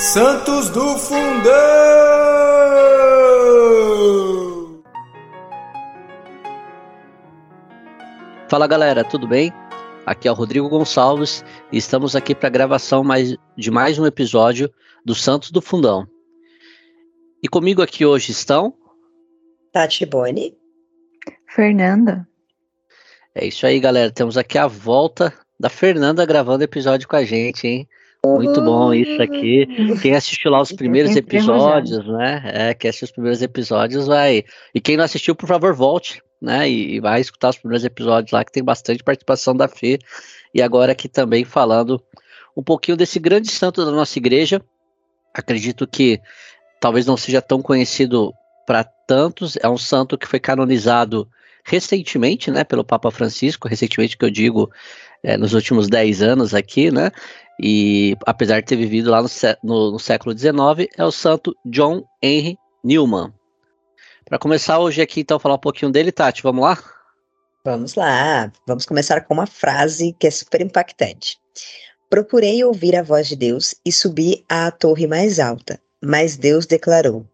Santos do Fundão! Fala galera, tudo bem? Aqui é o Rodrigo Gonçalves e estamos aqui para a gravação mais, de mais um episódio do Santos do Fundão. E comigo aqui hoje estão. Tati Boni. Fernanda. É isso aí, galera. Temos aqui a volta da Fernanda gravando episódio com a gente, hein? Muito bom isso aqui. Quem assistiu lá os primeiros episódios, né? É, quem assistiu os primeiros episódios vai. E quem não assistiu, por favor, volte, né? E, e vai escutar os primeiros episódios lá, que tem bastante participação da Fê. E agora aqui também falando um pouquinho desse grande santo da nossa igreja. Acredito que talvez não seja tão conhecido para tantos. É um santo que foi canonizado recentemente, né, pelo Papa Francisco, recentemente que eu digo é, nos últimos 10 anos aqui, né, e apesar de ter vivido lá no, no, no século XIX, é o santo John Henry Newman. Para começar hoje aqui, então, falar um pouquinho dele, Tati, vamos lá? Vamos lá, vamos começar com uma frase que é super impactante. Procurei ouvir a voz de Deus e subi à torre mais alta, mas Deus declarou: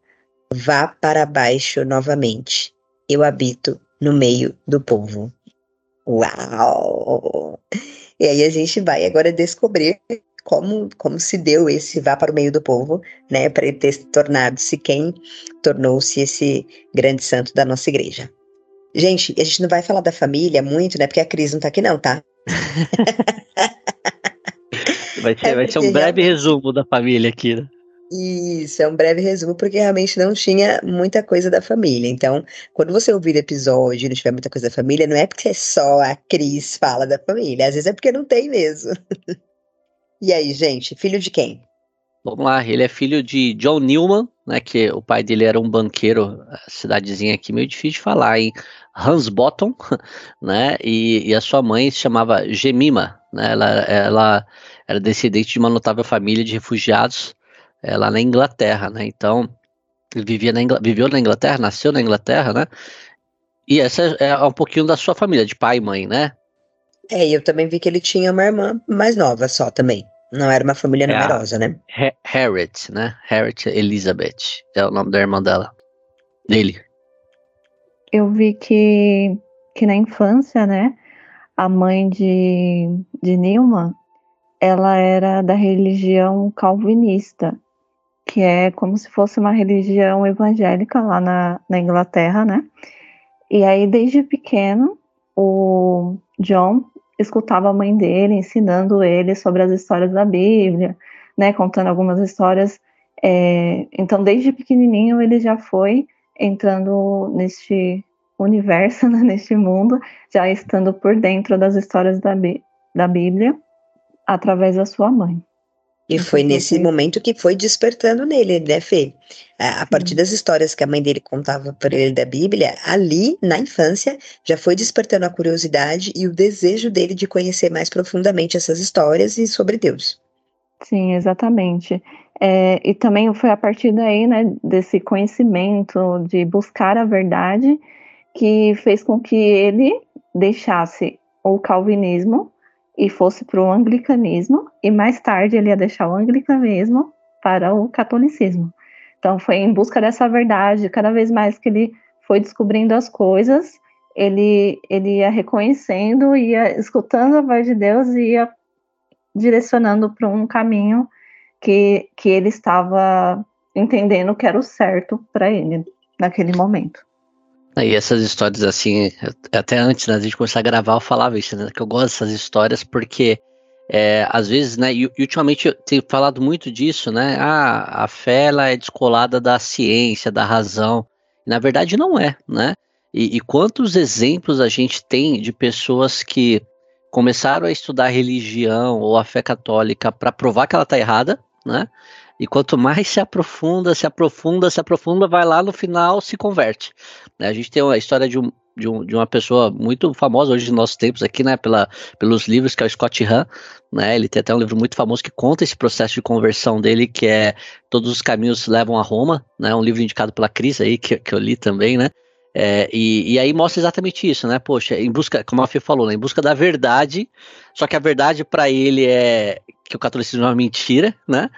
Vá para baixo novamente. Eu habito no meio do povo. Uau! E aí a gente vai agora descobrir como, como se deu esse vá para o meio do povo, né, para ele ter tornado-se quem tornou-se esse grande santo da nossa igreja. Gente, a gente não vai falar da família muito, né, porque a Cris não tá aqui não, tá? vai ser, é vai ser um breve resumo da família aqui, né? Isso, é um breve resumo, porque realmente não tinha muita coisa da família. Então, quando você ouvir o episódio e não tiver muita coisa da família, não é porque só a Cris fala da família, às vezes é porque não tem mesmo. e aí, gente, filho de quem? Vamos lá, ele é filho de John Newman, né, que o pai dele era um banqueiro, cidadezinha aqui meio difícil de falar, em Hansbottom, né, e, e a sua mãe se chamava Gemima, né, ela, ela era descendente de uma notável família de refugiados é, lá na Inglaterra, né? Então, ele vivia na Ingl... viveu na Inglaterra, nasceu na Inglaterra, né? E essa é um pouquinho da sua família, de pai e mãe, né? É, e eu também vi que ele tinha uma irmã mais nova só também. Não era uma família é numerosa, né? Harriet, né? Harriet Elizabeth é o nome da irmã dela. Dele. Eu vi que, que na infância, né? A mãe de, de Nilma, ela era da religião calvinista que é como se fosse uma religião evangélica lá na, na Inglaterra, né? E aí, desde pequeno, o John escutava a mãe dele ensinando ele sobre as histórias da Bíblia, né? Contando algumas histórias. É, então, desde pequenininho, ele já foi entrando neste universo, né, neste mundo, já estando por dentro das histórias da, da Bíblia, através da sua mãe. E foi nesse momento que foi despertando nele, né, Fê? A, a partir das histórias que a mãe dele contava para ele da Bíblia, ali, na infância, já foi despertando a curiosidade e o desejo dele de conhecer mais profundamente essas histórias e sobre Deus. Sim, exatamente. É, e também foi a partir daí, né, desse conhecimento, de buscar a verdade, que fez com que ele deixasse o calvinismo e fosse para o anglicanismo, e mais tarde ele ia deixar o anglicanismo para o catolicismo. Então foi em busca dessa verdade, cada vez mais que ele foi descobrindo as coisas, ele, ele ia reconhecendo, ia escutando a voz de Deus e ia direcionando para um caminho que, que ele estava entendendo que era o certo para ele naquele momento. E essas histórias, assim, até antes né, de começar a gravar, eu falava isso, né? Que eu gosto dessas histórias porque, é, às vezes, né? E, ultimamente eu tenho falado muito disso, né? Ah, a fé ela é descolada da ciência, da razão. Na verdade, não é, né? E, e quantos exemplos a gente tem de pessoas que começaram a estudar religião ou a fé católica para provar que ela está errada, né? E quanto mais se aprofunda, se aprofunda, se aprofunda, vai lá no final se converte. A gente tem uma história de, um, de, um, de uma pessoa muito famosa hoje nos nossos tempos aqui, né? Pela, pelos livros, que é o Scott Hahn. Né? Ele tem até um livro muito famoso que conta esse processo de conversão dele, que é Todos os Caminhos Levam a Roma, né? Um livro indicado pela Cris aí, que, que eu li também, né? É, e, e, aí mostra exatamente isso, né? Poxa, em busca, como a Fê falou, né? em busca da verdade, só que a verdade para ele é que o catolicismo é uma mentira, né?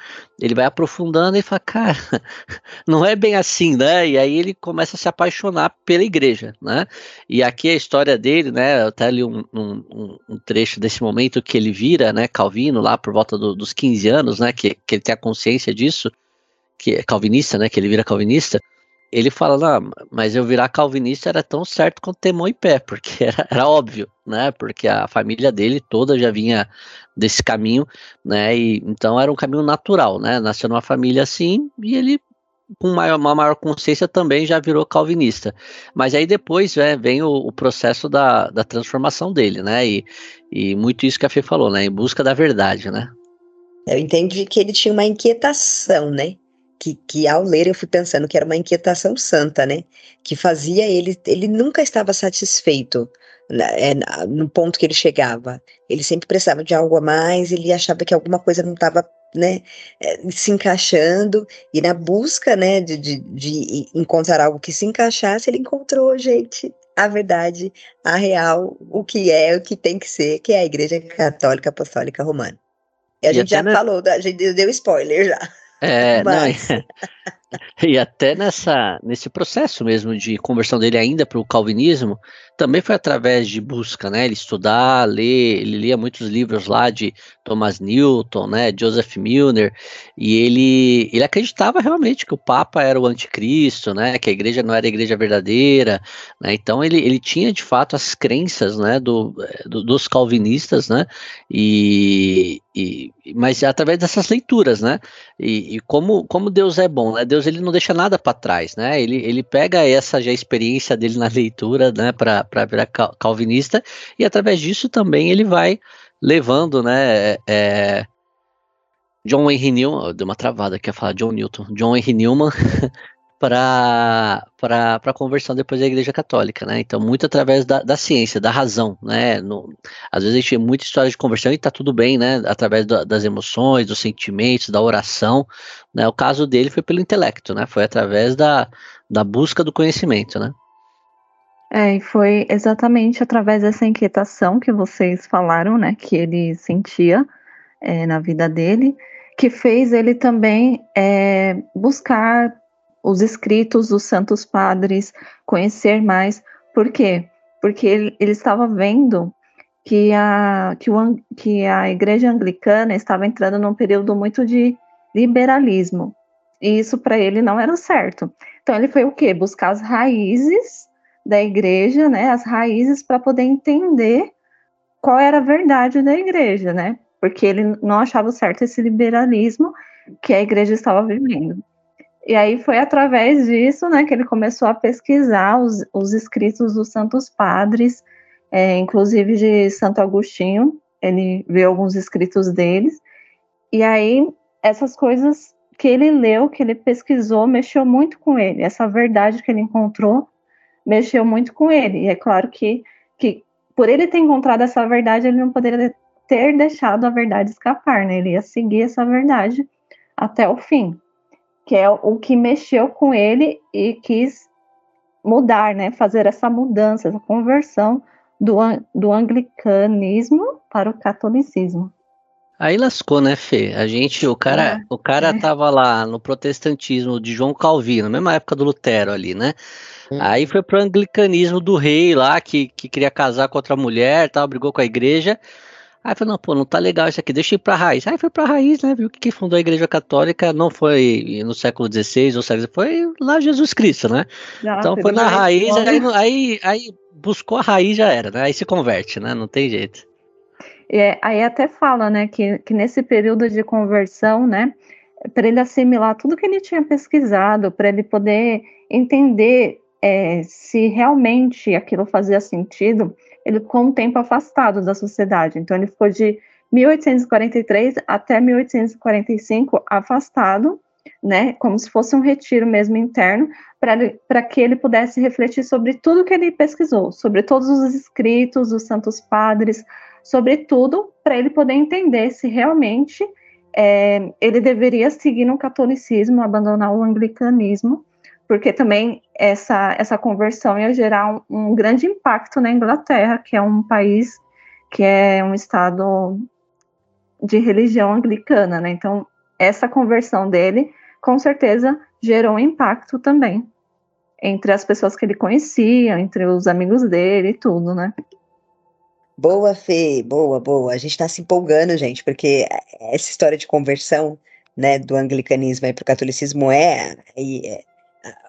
Ele vai aprofundando e fala, cara, não é bem assim, né? E aí ele começa a se apaixonar pela igreja, né? E aqui a história dele, né? Até ali um, um, um, trecho desse momento que ele vira, né? Calvino, lá por volta do, dos 15 anos, né? Que, que ele tem a consciência disso, que é calvinista, né? Que ele vira calvinista ele fala, não, mas eu virar calvinista era tão certo quanto ter mão e pé, porque era, era, óbvio, né? Porque a família dele toda já vinha desse caminho, né? E, então era um caminho natural, né? Nasceu numa família assim e ele, com maior, uma maior consciência, também já virou calvinista. Mas aí depois né, vem o, o processo da, da transformação dele, né? E, e muito isso que a Fê falou, né? Em busca da verdade, né? Eu entendi que ele tinha uma inquietação, né? Que, que ao ler eu fui pensando que era uma inquietação santa, né? Que fazia ele, ele nunca estava satisfeito né, é, no ponto que ele chegava. Ele sempre precisava de algo a mais, ele achava que alguma coisa não estava né, é, se encaixando, e na busca né, de, de, de encontrar algo que se encaixasse, ele encontrou, gente, a verdade, a real, o que é, o que tem que ser, que é a Igreja Católica Apostólica Romana. E a e gente já na... falou, a gente deu spoiler já. É, Mas... não, e até nessa, nesse processo mesmo de conversão dele ainda para o calvinismo, também foi através de busca, né? Ele estudar, ler, ele lia muitos livros lá de Thomas Newton, né? Joseph Milner, e ele, ele acreditava realmente que o Papa era o anticristo, né? Que a igreja não era a igreja verdadeira, né? Então ele, ele tinha de fato as crenças, né? Do, do dos calvinistas, né? E, e, mas através dessas leituras, né? E, e, como, como Deus é bom, né? Deus ele não deixa nada para trás, né? Ele, ele pega essa já experiência dele na leitura, né? Para virar calvinista, e através disso também ele vai levando, né, é, John Henry Newman, deu uma travada aqui a falar John Newton, John Henry Newman para a conversão depois da Igreja Católica, né? Então, muito através da, da ciência, da razão, né? No, às vezes a gente tem muita história de conversão e tá tudo bem, né? Através das emoções, dos sentimentos, da oração, né? O caso dele foi pelo intelecto, né? Foi através da, da busca do conhecimento, né? É, e foi exatamente através dessa inquietação que vocês falaram, né, que ele sentia é, na vida dele, que fez ele também é, buscar os escritos dos santos padres, conhecer mais. Por quê? Porque ele, ele estava vendo que a, que, o, que a igreja anglicana estava entrando num período muito de liberalismo. E isso para ele não era certo. Então ele foi o quê? Buscar as raízes da igreja, né, as raízes para poder entender qual era a verdade da igreja, né? Porque ele não achava certo esse liberalismo que a igreja estava vivendo. E aí foi através disso, né, que ele começou a pesquisar os, os escritos dos santos padres, é, inclusive de Santo Agostinho, ele viu alguns escritos deles, e aí essas coisas que ele leu, que ele pesquisou, mexeu muito com ele. Essa verdade que ele encontrou mexeu muito com ele. E é claro que, que por ele ter encontrado essa verdade, ele não poderia ter deixado a verdade escapar, né? Ele ia seguir essa verdade até o fim, que é o que mexeu com ele e quis mudar, né? Fazer essa mudança, essa conversão do, do anglicanismo para o catolicismo. Aí lascou, né, Fê? A gente, o cara, é, o cara é. tava lá no protestantismo de João Calvino, mesma época do Lutero ali, né? Hum. Aí foi pro anglicanismo do rei lá, que, que queria casar com outra mulher, tal, brigou com a igreja. Aí falou, não, pô, não tá legal isso aqui, deixa eu ir pra raiz. Aí foi pra raiz, né, viu que fundou a igreja católica não foi no século XVI ou século foi lá Jesus Cristo, né? Já, então foi na raiz, aí, aí, aí buscou a raiz já era, né? Aí se converte, né? Não tem jeito. É, aí até fala, né, que, que nesse período de conversão, né, para ele assimilar tudo que ele tinha pesquisado, para ele poder entender é, se realmente aquilo fazia sentido, ele ficou um tempo afastado da sociedade. Então, ele ficou de 1843 até 1845 afastado, né, como se fosse um retiro mesmo interno, para que ele pudesse refletir sobre tudo que ele pesquisou, sobre todos os escritos dos santos padres, sobre tudo, para ele poder entender se realmente é, ele deveria seguir no catolicismo, abandonar o anglicanismo, porque também essa, essa conversão ia gerar um, um, grande impacto na Inglaterra, que é um país que é um estado de religião anglicana, né? Então, essa conversão dele, com certeza, gerou um impacto também entre as pessoas que ele conhecia, entre os amigos dele e tudo, né? Boa, Fê, boa, boa. A gente está se empolgando, gente, porque essa história de conversão, né, do anglicanismo para o catolicismo é, é,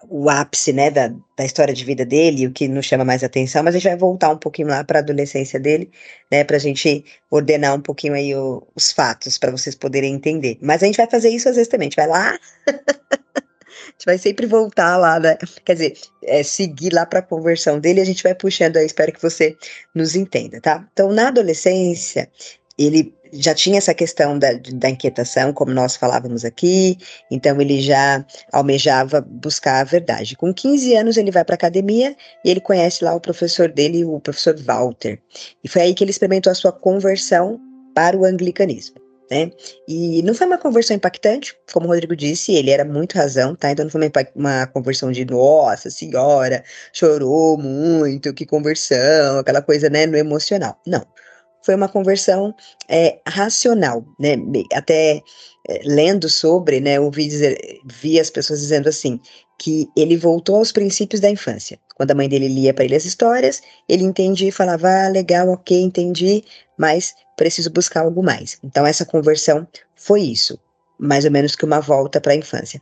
o ápice, né, da, da história de vida dele, o que nos chama mais atenção, mas a gente vai voltar um pouquinho lá para a adolescência dele, né, para a gente ordenar um pouquinho aí o, os fatos, para vocês poderem entender. Mas a gente vai fazer isso às vezes também, a gente vai lá gente vai sempre voltar lá, né? Quer dizer, é, seguir lá para a conversão dele, a gente vai puxando aí, espero que você nos entenda, tá? Então, na adolescência, ele já tinha essa questão da, da inquietação, como nós falávamos aqui, então ele já almejava buscar a verdade. Com 15 anos, ele vai para a academia e ele conhece lá o professor dele, o professor Walter. E foi aí que ele experimentou a sua conversão para o anglicanismo né? E não foi uma conversão impactante, como o Rodrigo disse, ele era muito razão, tá? Então não foi uma, uma conversão de nossa senhora, chorou muito, que conversão, aquela coisa, né, no emocional. Não. Foi uma conversão é, racional, né? Até é, lendo sobre, né, ouvi dizer, vi as pessoas dizendo assim, que ele voltou aos princípios da infância. Quando a mãe dele lia para ele as histórias, ele entendia e falava, ah, legal, ok, entendi, mas preciso buscar algo mais. Então, essa conversão foi isso, mais ou menos que uma volta para a infância.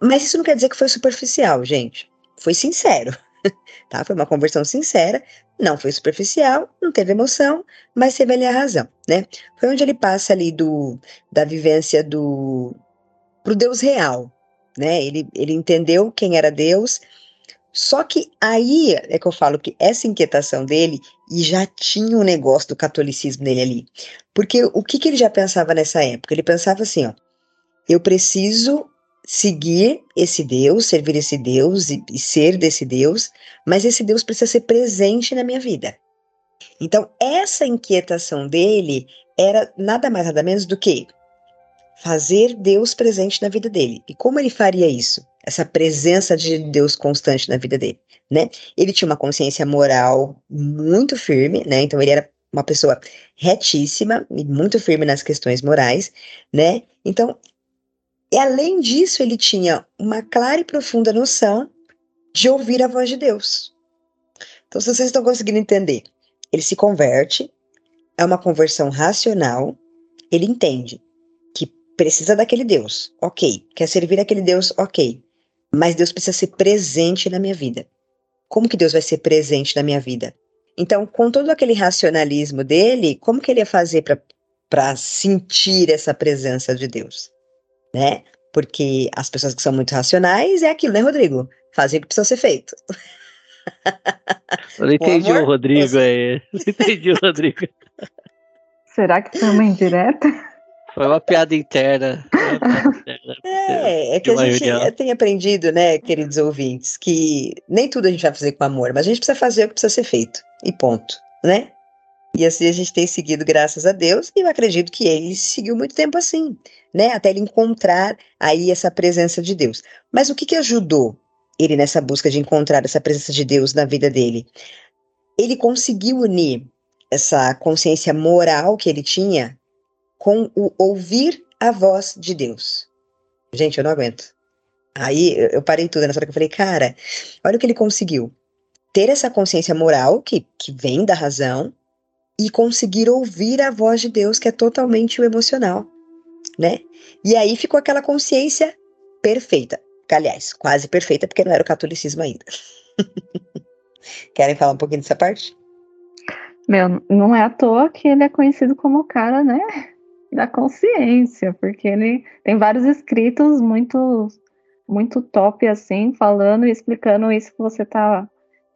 Mas isso não quer dizer que foi superficial, gente. Foi sincero, tá? Foi uma conversão sincera, não foi superficial, não teve emoção, mas teve ali a razão, né? Foi onde ele passa ali do da vivência do pro Deus real, né? Ele, ele entendeu quem era Deus, só que aí é que eu falo que essa inquietação dele e já tinha o um negócio do catolicismo nele ali. Porque o que, que ele já pensava nessa época? Ele pensava assim, ó, eu preciso seguir esse Deus, servir esse Deus e, e ser desse Deus, mas esse Deus precisa ser presente na minha vida. Então, essa inquietação dele era nada mais nada menos do que fazer Deus presente na vida dele. E como ele faria isso? Essa presença de Deus constante na vida dele, né? Ele tinha uma consciência moral muito firme, né? Então ele era uma pessoa retíssima e muito firme nas questões morais, né? Então, e além disso, ele tinha uma clara e profunda noção de ouvir a voz de Deus. Então, se vocês estão conseguindo entender, ele se converte, é uma conversão racional, ele entende precisa daquele Deus, ok. Quer servir aquele Deus, ok. Mas Deus precisa ser presente na minha vida. Como que Deus vai ser presente na minha vida? Então, com todo aquele racionalismo dele, como que ele ia fazer para sentir essa presença de Deus? Né? Porque as pessoas que são muito racionais é aquilo, né, Rodrigo? Fazem o que precisa ser feito. Eu não entendi o, amor, o Rodrigo aí. Não entendi o Rodrigo. Será que foi uma indireta? Foi uma piada interna. é, é que a gente reunião. tem aprendido, né, queridos ouvintes, que nem tudo a gente vai fazer com amor, mas a gente precisa fazer o que precisa ser feito. E ponto, né? E assim a gente tem seguido, graças a Deus, e eu acredito que ele seguiu muito tempo assim, né? Até ele encontrar aí essa presença de Deus. Mas o que, que ajudou ele nessa busca de encontrar essa presença de Deus na vida dele? Ele conseguiu unir essa consciência moral que ele tinha com o ouvir a voz de Deus. Gente, eu não aguento. Aí eu parei tudo nessa hora que eu falei, cara, olha o que ele conseguiu. Ter essa consciência moral que, que vem da razão e conseguir ouvir a voz de Deus, que é totalmente o emocional, né? E aí ficou aquela consciência perfeita. Aliás, quase perfeita, porque não era o catolicismo ainda. Querem falar um pouquinho dessa parte? Meu, não é à toa que ele é conhecido como o cara, né? da consciência, porque ele tem vários escritos muito muito top assim, falando e explicando isso que você tá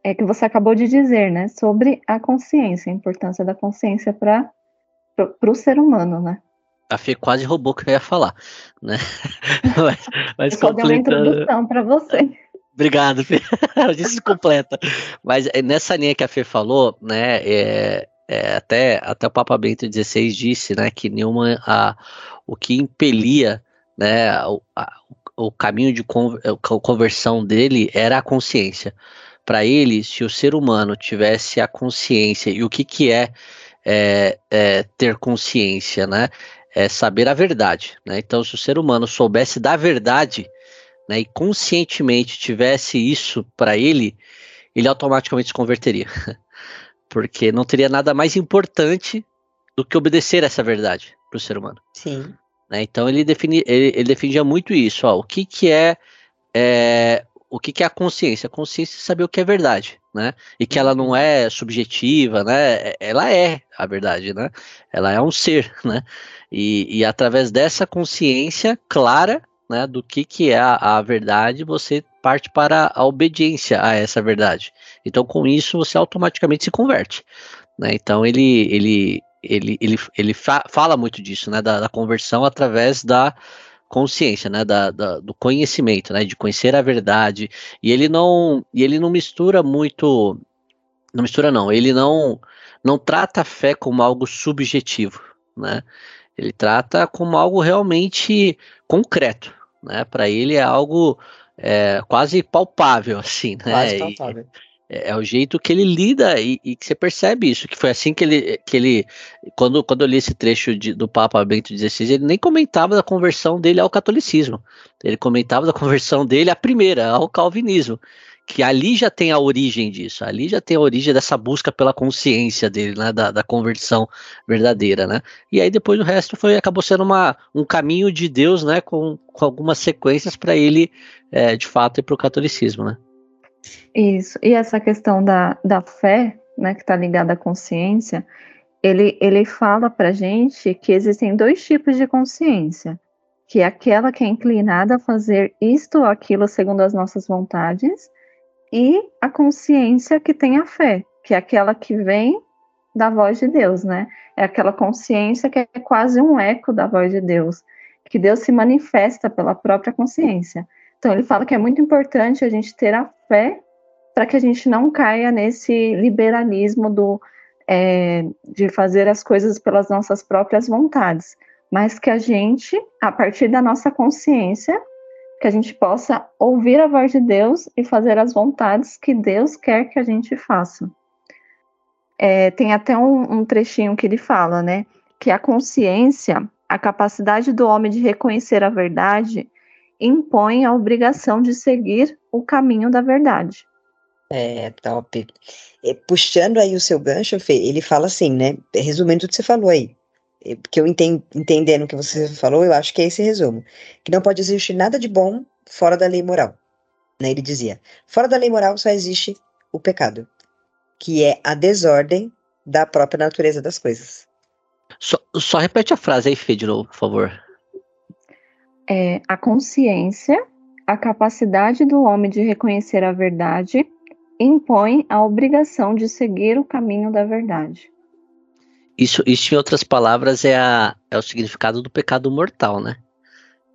é que você acabou de dizer, né, sobre a consciência, a importância da consciência para o ser humano, né? A Fê quase roubou o que eu ia falar, né? mas, mas eu completando... uma introdução para você. Obrigado, Fê. Isso completa. Mas é, nessa linha que a Fê falou, né, é, é, até, até o Papa Bento XVI disse né, que nenhuma, a, o que impelia né, a, o caminho de conversão dele era a consciência. Para ele, se o ser humano tivesse a consciência, e o que, que é, é, é ter consciência, né? É saber a verdade. Né? Então, se o ser humano soubesse da verdade, né, e conscientemente tivesse isso para ele, ele automaticamente se converteria. Porque não teria nada mais importante do que obedecer essa verdade para o ser humano. Sim. Né? Então ele, defini, ele, ele, defendia muito isso. Ó, o que, que é, é o que, que é a consciência? A consciência é saber o que é verdade, né? E que ela não uhum. é subjetiva, né? Ela é a verdade, né? Ela é um ser, né? E, e através dessa consciência clara, né, do que, que é a, a verdade, você parte para a obediência a essa verdade. Então, com isso, você automaticamente se converte. Né? Então, ele, ele, ele, ele, ele fa fala muito disso, né, da, da, conversão através da consciência, né, da, da, do conhecimento, né, de conhecer a verdade. E ele não, e ele não mistura muito, não mistura não, ele não, não trata a fé como algo subjetivo, né? Ele trata como algo realmente concreto, né? Para ele é algo é, quase palpável, assim, né? Quase palpável. E, é, é, o jeito que ele lida e, e, que você percebe isso, que foi assim que ele, que ele quando, quando eu li esse trecho de, do Papa Bento XVI, ele nem comentava da conversão dele ao catolicismo, ele comentava da conversão dele à primeira, ao calvinismo, que ali já tem a origem disso, ali já tem a origem dessa busca pela consciência dele, né, da, da conversão verdadeira, né, e aí depois o resto foi, acabou sendo uma, um caminho de Deus, né, com, com algumas sequências para ele, é, de fato, ir para o catolicismo, né. Isso. E essa questão da, da fé, né, que está ligada à consciência, ele, ele fala para gente que existem dois tipos de consciência, que é aquela que é inclinada a fazer isto ou aquilo segundo as nossas vontades, e a consciência que tem a fé, que é aquela que vem da voz de Deus, né? É aquela consciência que é quase um eco da voz de Deus, que Deus se manifesta pela própria consciência. Então ele fala que é muito importante a gente ter a fé para que a gente não caia nesse liberalismo do, é, de fazer as coisas pelas nossas próprias vontades, mas que a gente, a partir da nossa consciência, que a gente possa ouvir a voz de Deus e fazer as vontades que Deus quer que a gente faça. É, tem até um, um trechinho que ele fala, né? Que a consciência, a capacidade do homem de reconhecer a verdade, impõe a obrigação de seguir o caminho da verdade. É, top. E, puxando aí o seu gancho, Fê, ele fala assim, né? Resumindo o que você falou aí. Que eu entendo, entendendo o que você falou, eu acho que é esse resumo. Que não pode existir nada de bom fora da lei moral. Né? Ele dizia: fora da lei moral só existe o pecado, que é a desordem da própria natureza das coisas. Só, só repete a frase aí, Fê, de novo, por favor. É, a consciência, a capacidade do homem de reconhecer a verdade impõe a obrigação de seguir o caminho da verdade. Isso, isso em outras palavras, é, a, é o significado do pecado mortal, né?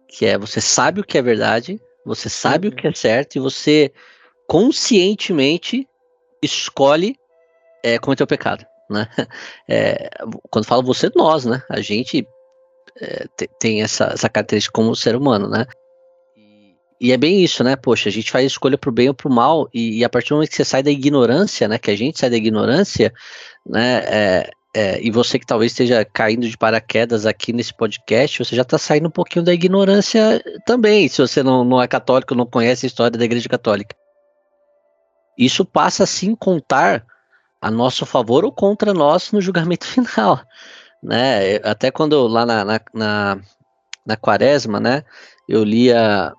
Que é você sabe o que é verdade, você sabe uhum. o que é certo e você conscientemente escolhe é, cometer o pecado, né? É, quando falo você, nós, né? A gente é, tem essa, essa característica como ser humano, né? E é bem isso, né? Poxa, a gente faz escolha pro bem ou pro mal, e, e, a partir do momento que você sai da ignorância, né? Que a gente sai da ignorância, né? É, é, e você que talvez esteja caindo de paraquedas aqui nesse podcast, você já está saindo um pouquinho da ignorância também, se você não, não é católico, não conhece a história da Igreja Católica. Isso passa a sim contar a nosso favor ou contra nós no julgamento final, né? Até quando lá na, na, na, na quaresma, né? Eu lia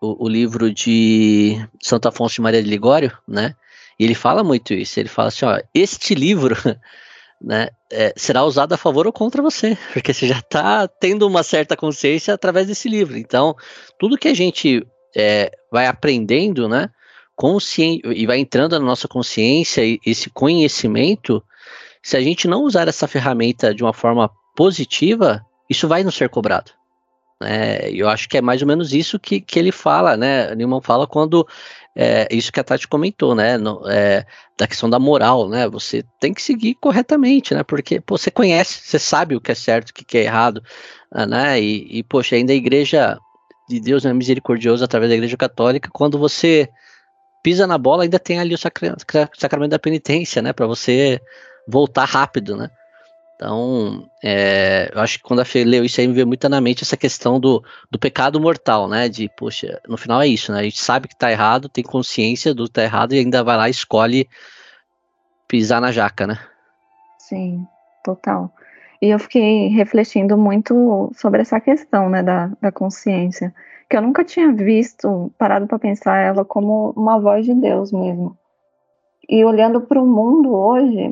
o, o, livro de Santo Afonso de Maria de Ligório, né? E ele fala muito isso. Ele fala assim, ó, este livro, né, é, será usado a favor ou contra você, porque você já está tendo uma certa consciência através desse livro. Então, tudo que a gente é, vai aprendendo, né, e vai entrando na nossa consciência esse conhecimento, se a gente não usar essa ferramenta de uma forma positiva, isso vai nos ser cobrado. É, eu acho que é mais ou menos isso que, que ele fala, né? Newman fala quando é, isso que a Tati comentou, né? No, é, da questão da moral, né? Você tem que seguir corretamente, né? Porque pô, você conhece, você sabe o que é certo, o que é errado, ah, né? E, e poxa, ainda a igreja de Deus é misericordioso através da Igreja Católica, quando você pisa na bola, ainda tem ali o sacramento da penitência, né? Para você voltar rápido, né? Então, é, eu acho que quando a Fê leu isso aí, me veio muito na mente essa questão do, do pecado mortal, né? De, poxa, no final é isso, né? A gente sabe que tá errado, tem consciência do que tá errado e ainda vai lá e escolhe pisar na jaca, né? Sim, total. E eu fiquei refletindo muito sobre essa questão, né, da, da consciência, que eu nunca tinha visto, parado para pensar ela como uma voz de Deus mesmo. E olhando para o mundo hoje,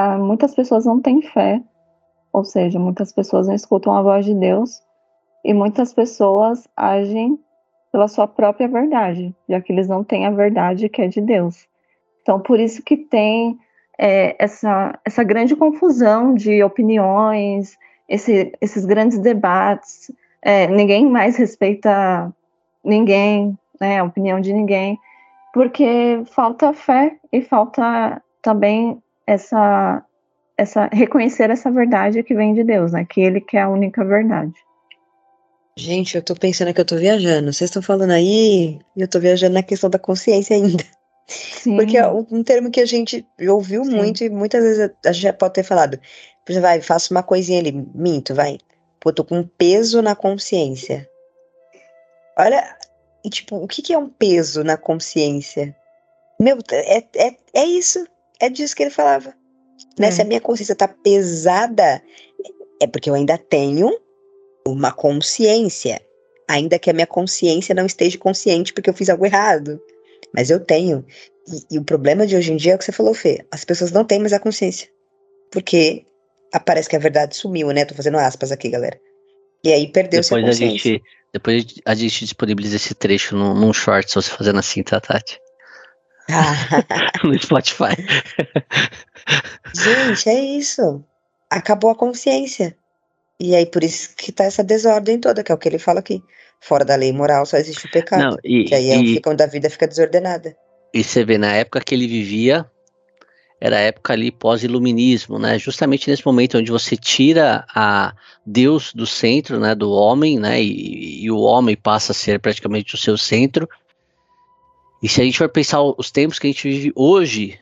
ah, muitas pessoas não têm fé, ou seja, muitas pessoas não escutam a voz de Deus. E muitas pessoas agem pela sua própria verdade, já que eles não têm a verdade que é de Deus. Então, por isso que tem é, essa, essa grande confusão de opiniões, esse, esses grandes debates, é, ninguém mais respeita ninguém, né, a opinião de ninguém, porque falta fé e falta também essa, essa reconhecer essa verdade que vem de Deus, né? Que Ele que é a única verdade. Gente, eu tô pensando que eu tô viajando. Vocês estão falando aí, eu tô viajando na questão da consciência ainda. Sim. Porque é um termo que a gente ouviu Sim. muito e muitas vezes a gente já pode ter falado. Você vai, faço uma coisinha ali, minto, vai. Pô, tô com um peso na consciência. Olha, e tipo, o que, que é um peso na consciência? Meu, é, é, é isso. É disso que ele falava. Né? É. Se a minha consciência tá pesada, é porque eu ainda tenho uma consciência. Ainda que a minha consciência não esteja consciente porque eu fiz algo errado. Mas eu tenho. E, e o problema de hoje em dia é o que você falou, Fê. As pessoas não têm mais a consciência. Porque parece que a verdade sumiu, né? Tô fazendo aspas aqui, galera. E aí perdeu-se a consciência. A gente, depois a gente disponibiliza esse trecho num, num short, se você fazendo assim, tá, Tati? no Spotify. Gente, é isso. Acabou a consciência. E aí, por isso que tá essa desordem toda, que é o que ele fala aqui. Fora da lei moral só existe o pecado. Não, e, que aí é e, onde a vida fica desordenada. E você vê, na época que ele vivia, era a época ali pós-iluminismo, né? Justamente nesse momento onde você tira a Deus do centro, né, do homem, né, e, e, o homem passa a ser praticamente o seu centro, e se a gente for pensar os tempos que a gente vive hoje,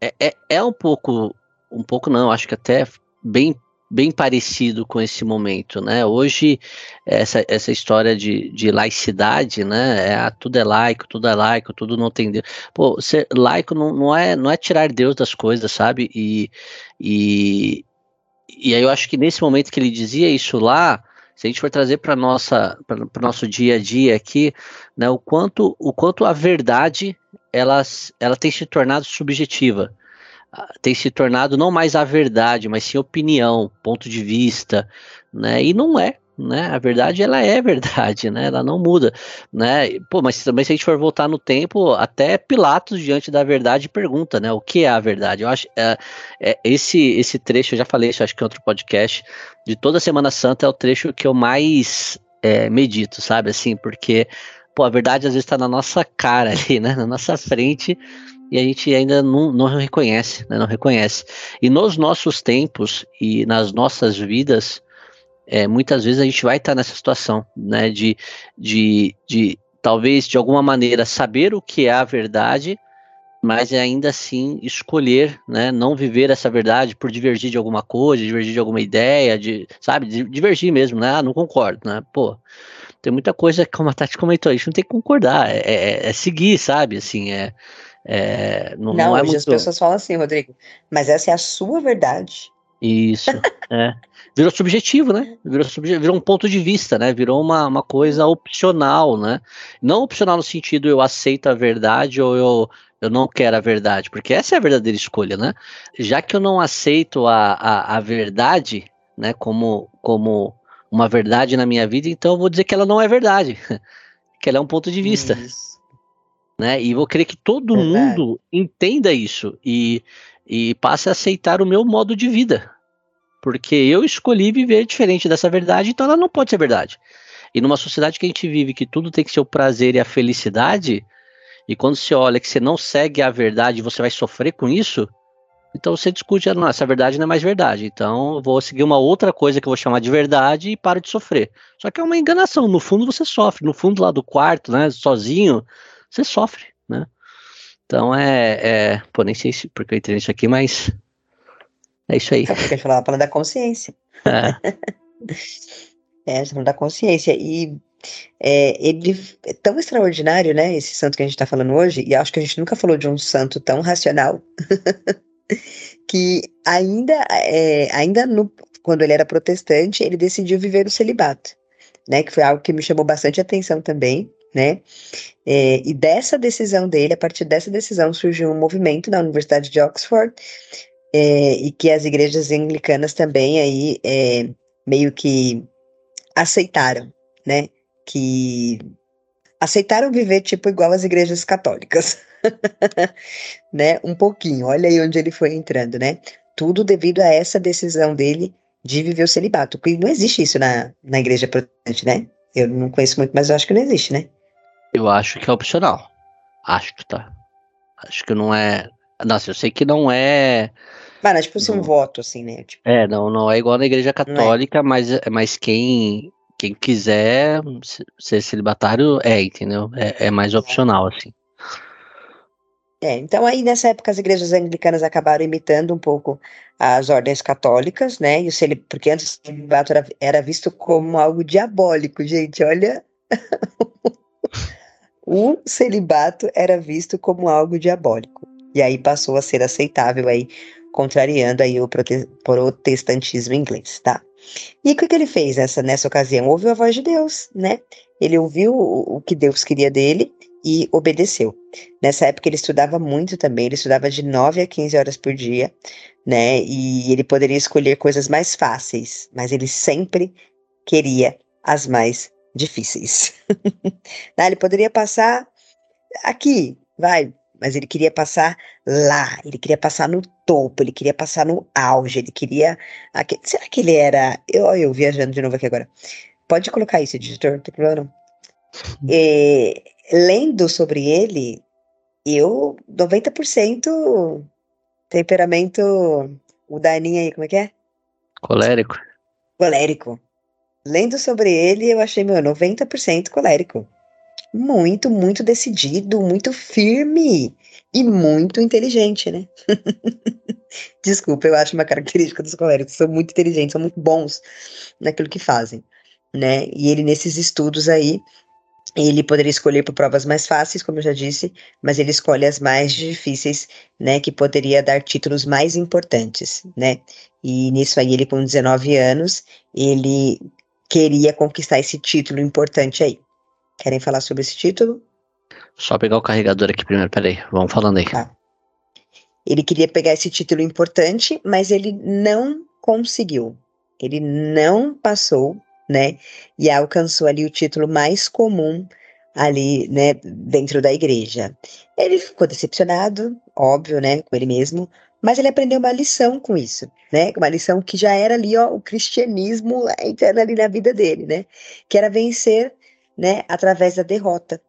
é, é, é um pouco, um pouco não, acho que até bem bem parecido com esse momento, né? Hoje essa, essa história de, de laicidade, né? É, ah, tudo é laico, tudo é laico, tudo não tem Deus. Pô, ser laico não, não é não é tirar Deus das coisas, sabe? E, e e aí eu acho que nesse momento que ele dizia isso lá, se a gente for trazer para nossa para o nosso dia a dia aqui, né, o quanto o quanto a verdade ela, ela tem se tornado subjetiva, ah, tem se tornado não mais a verdade, mas sim opinião, ponto de vista, né? E não é, né? A verdade ela é verdade, né? Ela não muda, né? Pô, mas também se a gente for voltar no tempo, até Pilatos diante da verdade pergunta, né? O que é a verdade? Eu acho é, é, esse esse trecho eu já falei, isso acho que em outro podcast de toda Semana Santa é o trecho que eu mais é, medito, sabe? Assim, porque pô, a verdade às vezes está na nossa cara ali, né? Na nossa frente e a gente ainda não, não reconhece, né? Não reconhece. E nos nossos tempos e nas nossas vidas é, muitas vezes a gente vai estar nessa situação, né, de, de, de talvez de alguma maneira saber o que é a verdade, mas ainda assim escolher, né, não viver essa verdade por divergir de alguma coisa, divergir de alguma ideia, de, sabe, divergir mesmo, né, ah, não concordo, né, pô, tem muita coisa, como a Tati comentou, a gente não tem que concordar, é, é, é seguir, sabe, assim, é, é não, não, não é hoje muito... as pessoas falam assim, Rodrigo, mas essa é a sua verdade. Isso, é. Virou subjetivo, né? Virou, subjetivo, virou um ponto de vista, né? Virou uma, uma coisa opcional, né? Não opcional no sentido eu aceito a verdade ou eu, eu não quero a verdade, porque essa é a verdadeira escolha, né? Já que eu não aceito a, a, a verdade, né, como, como uma verdade na minha vida, então eu vou dizer que ela não é verdade, que ela é um ponto de vista. Isso. Né? E vou querer que todo verdade. mundo entenda isso e e passe a aceitar o meu modo de vida. Porque eu escolhi viver diferente dessa verdade, então ela não pode ser verdade. E numa sociedade que a gente vive, que tudo tem que ser o prazer e a felicidade, e quando você olha que você não segue a verdade, você vai sofrer com isso, Então você discute, não, essa verdade não é mais verdade. Então eu vou seguir uma outra coisa que eu vou chamar de verdade e paro de sofrer. Só que é uma enganação. No fundo você sofre. No fundo lá do quarto, né, sozinho, você sofre, né? Então é, é pô, nem sei se porque eu entrei nisso aqui, mas é isso aí. É porque a gente falava da consciência. É. é, falando da consciência. E é, ele é tão extraordinário, né? Esse santo que a gente está falando hoje, e acho que a gente nunca falou de um santo tão racional, que ainda, é, ainda no, quando ele era protestante, ele decidiu viver o celibato, né? Que foi algo que me chamou bastante atenção também, né? É, e dessa decisão dele, a partir dessa decisão, surgiu um movimento na Universidade de Oxford, é, e que as igrejas anglicanas também aí é, meio que aceitaram, né? Que aceitaram viver tipo igual as igrejas católicas, né? Um pouquinho. Olha aí onde ele foi entrando, né? Tudo devido a essa decisão dele de viver o celibato. Porque não existe isso na, na igreja protestante, né? Eu não conheço muito, mas eu acho que não existe, né? Eu acho que é opcional. Acho que tá. Acho que não é. Nossa, eu sei que não é. Mano, é tipo assim, um voto, assim, né? Tipo... É, não, não é igual na igreja é. católica, é. mas, mas quem, quem quiser ser celibatário é, entendeu? É, é mais opcional, assim. É, então aí nessa época as igrejas anglicanas acabaram imitando um pouco as ordens católicas, né? E o celib... Porque antes o celibato era, era visto como algo diabólico, gente. Olha. o celibato era visto como algo diabólico. E aí passou a ser aceitável aí, contrariando aí o protestantismo inglês, tá? E o que, que ele fez nessa, nessa ocasião? Ouviu a voz de Deus, né? Ele ouviu o, o que Deus queria dele e obedeceu. Nessa época ele estudava muito também, ele estudava de 9 a 15 horas por dia, né? E ele poderia escolher coisas mais fáceis, mas ele sempre queria as mais difíceis. Né, ele poderia passar aqui, vai, mas ele queria passar lá, ele queria passar no topo, ele queria passar no auge, ele queria. Aqui, será que ele era. Eu, eu viajando de novo aqui agora. Pode colocar isso, editor, não tem problema não. É, lendo sobre ele, eu, 90% temperamento. O Daninha aí, como é que é? Colérico. Colérico. Lendo sobre ele, eu achei, meu, 90% colérico. Muito, muito decidido, muito firme e muito inteligente, né? Desculpa, eu acho uma característica dos coléricos, são muito inteligentes, são muito bons naquilo que fazem, né? E ele, nesses estudos aí, ele poderia escolher por provas mais fáceis, como eu já disse, mas ele escolhe as mais difíceis, né, que poderia dar títulos mais importantes, né? E nisso aí ele com 19 anos, ele queria conquistar esse título importante aí. Querem falar sobre esse título? Só pegar o carregador aqui primeiro, peraí, vamos falando aí. Tá. Ele queria pegar esse título importante, mas ele não conseguiu. Ele não passou né? E alcançou ali o título mais comum ali, né, dentro da igreja. Ele ficou decepcionado, óbvio, né, com ele mesmo, mas ele aprendeu uma lição com isso, né? Uma lição que já era ali, ó, o cristianismo entrando ali na vida dele, né? Que era vencer, né, através da derrota.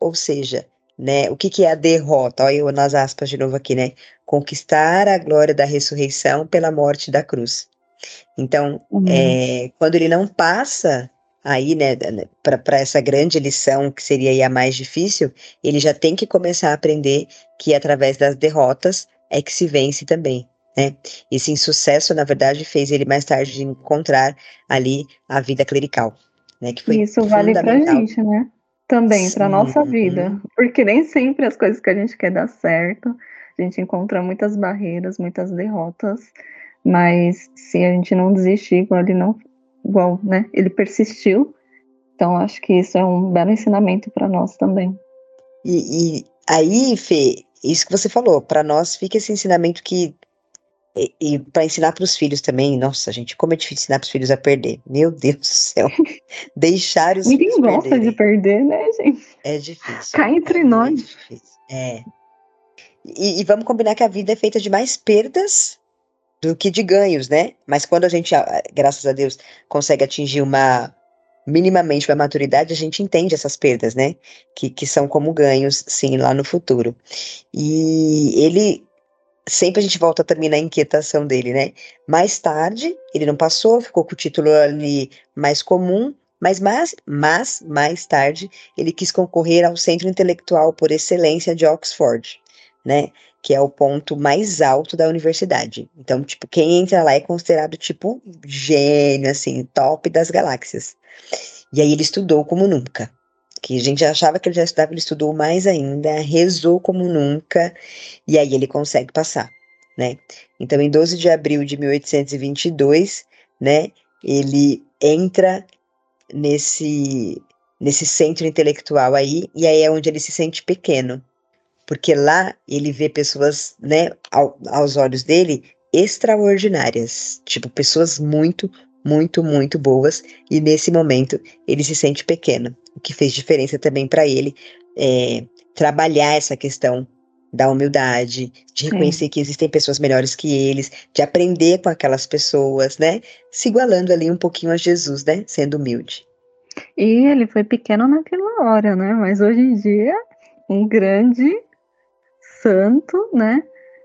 Ou seja, né, o que que é a derrota? Olha eu nas aspas de novo aqui, né? Conquistar a glória da ressurreição pela morte da cruz. Então, uhum. é, quando ele não passa aí, né, né para essa grande lição que seria aí a mais difícil, ele já tem que começar a aprender que através das derrotas é que se vence também. Né? Esse insucesso, na verdade, fez ele mais tarde encontrar ali a vida clerical. Né, que foi Isso vale pra gente, né? Também, para nossa vida. Porque nem sempre as coisas que a gente quer dar certo, a gente encontra muitas barreiras, muitas derrotas. Mas se a gente não desistir, igual ele não, igual, né? Ele persistiu. Então acho que isso é um belo ensinamento para nós também. E, e, aí, Fê, isso que você falou, para nós fica esse ensinamento que e, e para ensinar para os filhos também, nossa, gente, como é difícil ensinar para os filhos a perder. Meu Deus do céu. Deixar os Ninguém filhos gosta perderem. de perder, né, gente? É difícil. Cá entre é nós. É. E, e, vamos combinar que a vida é feita de mais perdas do que de ganhos, né? Mas quando a gente, graças a Deus, consegue atingir uma minimamente uma maturidade, a gente entende essas perdas, né? Que, que são como ganhos, sim, lá no futuro. E ele sempre a gente volta também na inquietação dele, né? Mais tarde, ele não passou, ficou com o título ali mais comum, mas, mas, mas mais tarde ele quis concorrer ao Centro Intelectual por Excelência de Oxford, né? Que é o ponto mais alto da universidade. Então, tipo, quem entra lá é considerado tipo gênio, assim, top das galáxias. E aí ele estudou como nunca. Que a gente achava que ele já estudava, ele estudou mais ainda, rezou como nunca, e aí ele consegue passar, né? Então, em 12 de abril de 1822, né, ele entra nesse nesse centro intelectual aí, e aí é onde ele se sente pequeno, porque lá ele vê pessoas, né, ao, aos olhos dele, extraordinárias, tipo pessoas muito, muito, muito boas, e nesse momento ele se sente pequeno, o que fez diferença também para ele é, trabalhar essa questão da humildade, de reconhecer que existem pessoas melhores que eles, de aprender com aquelas pessoas, né? Se igualando ali um pouquinho a Jesus, né? Sendo humilde. E ele foi pequeno naquela hora, né? Mas hoje em dia, um grande santo, né?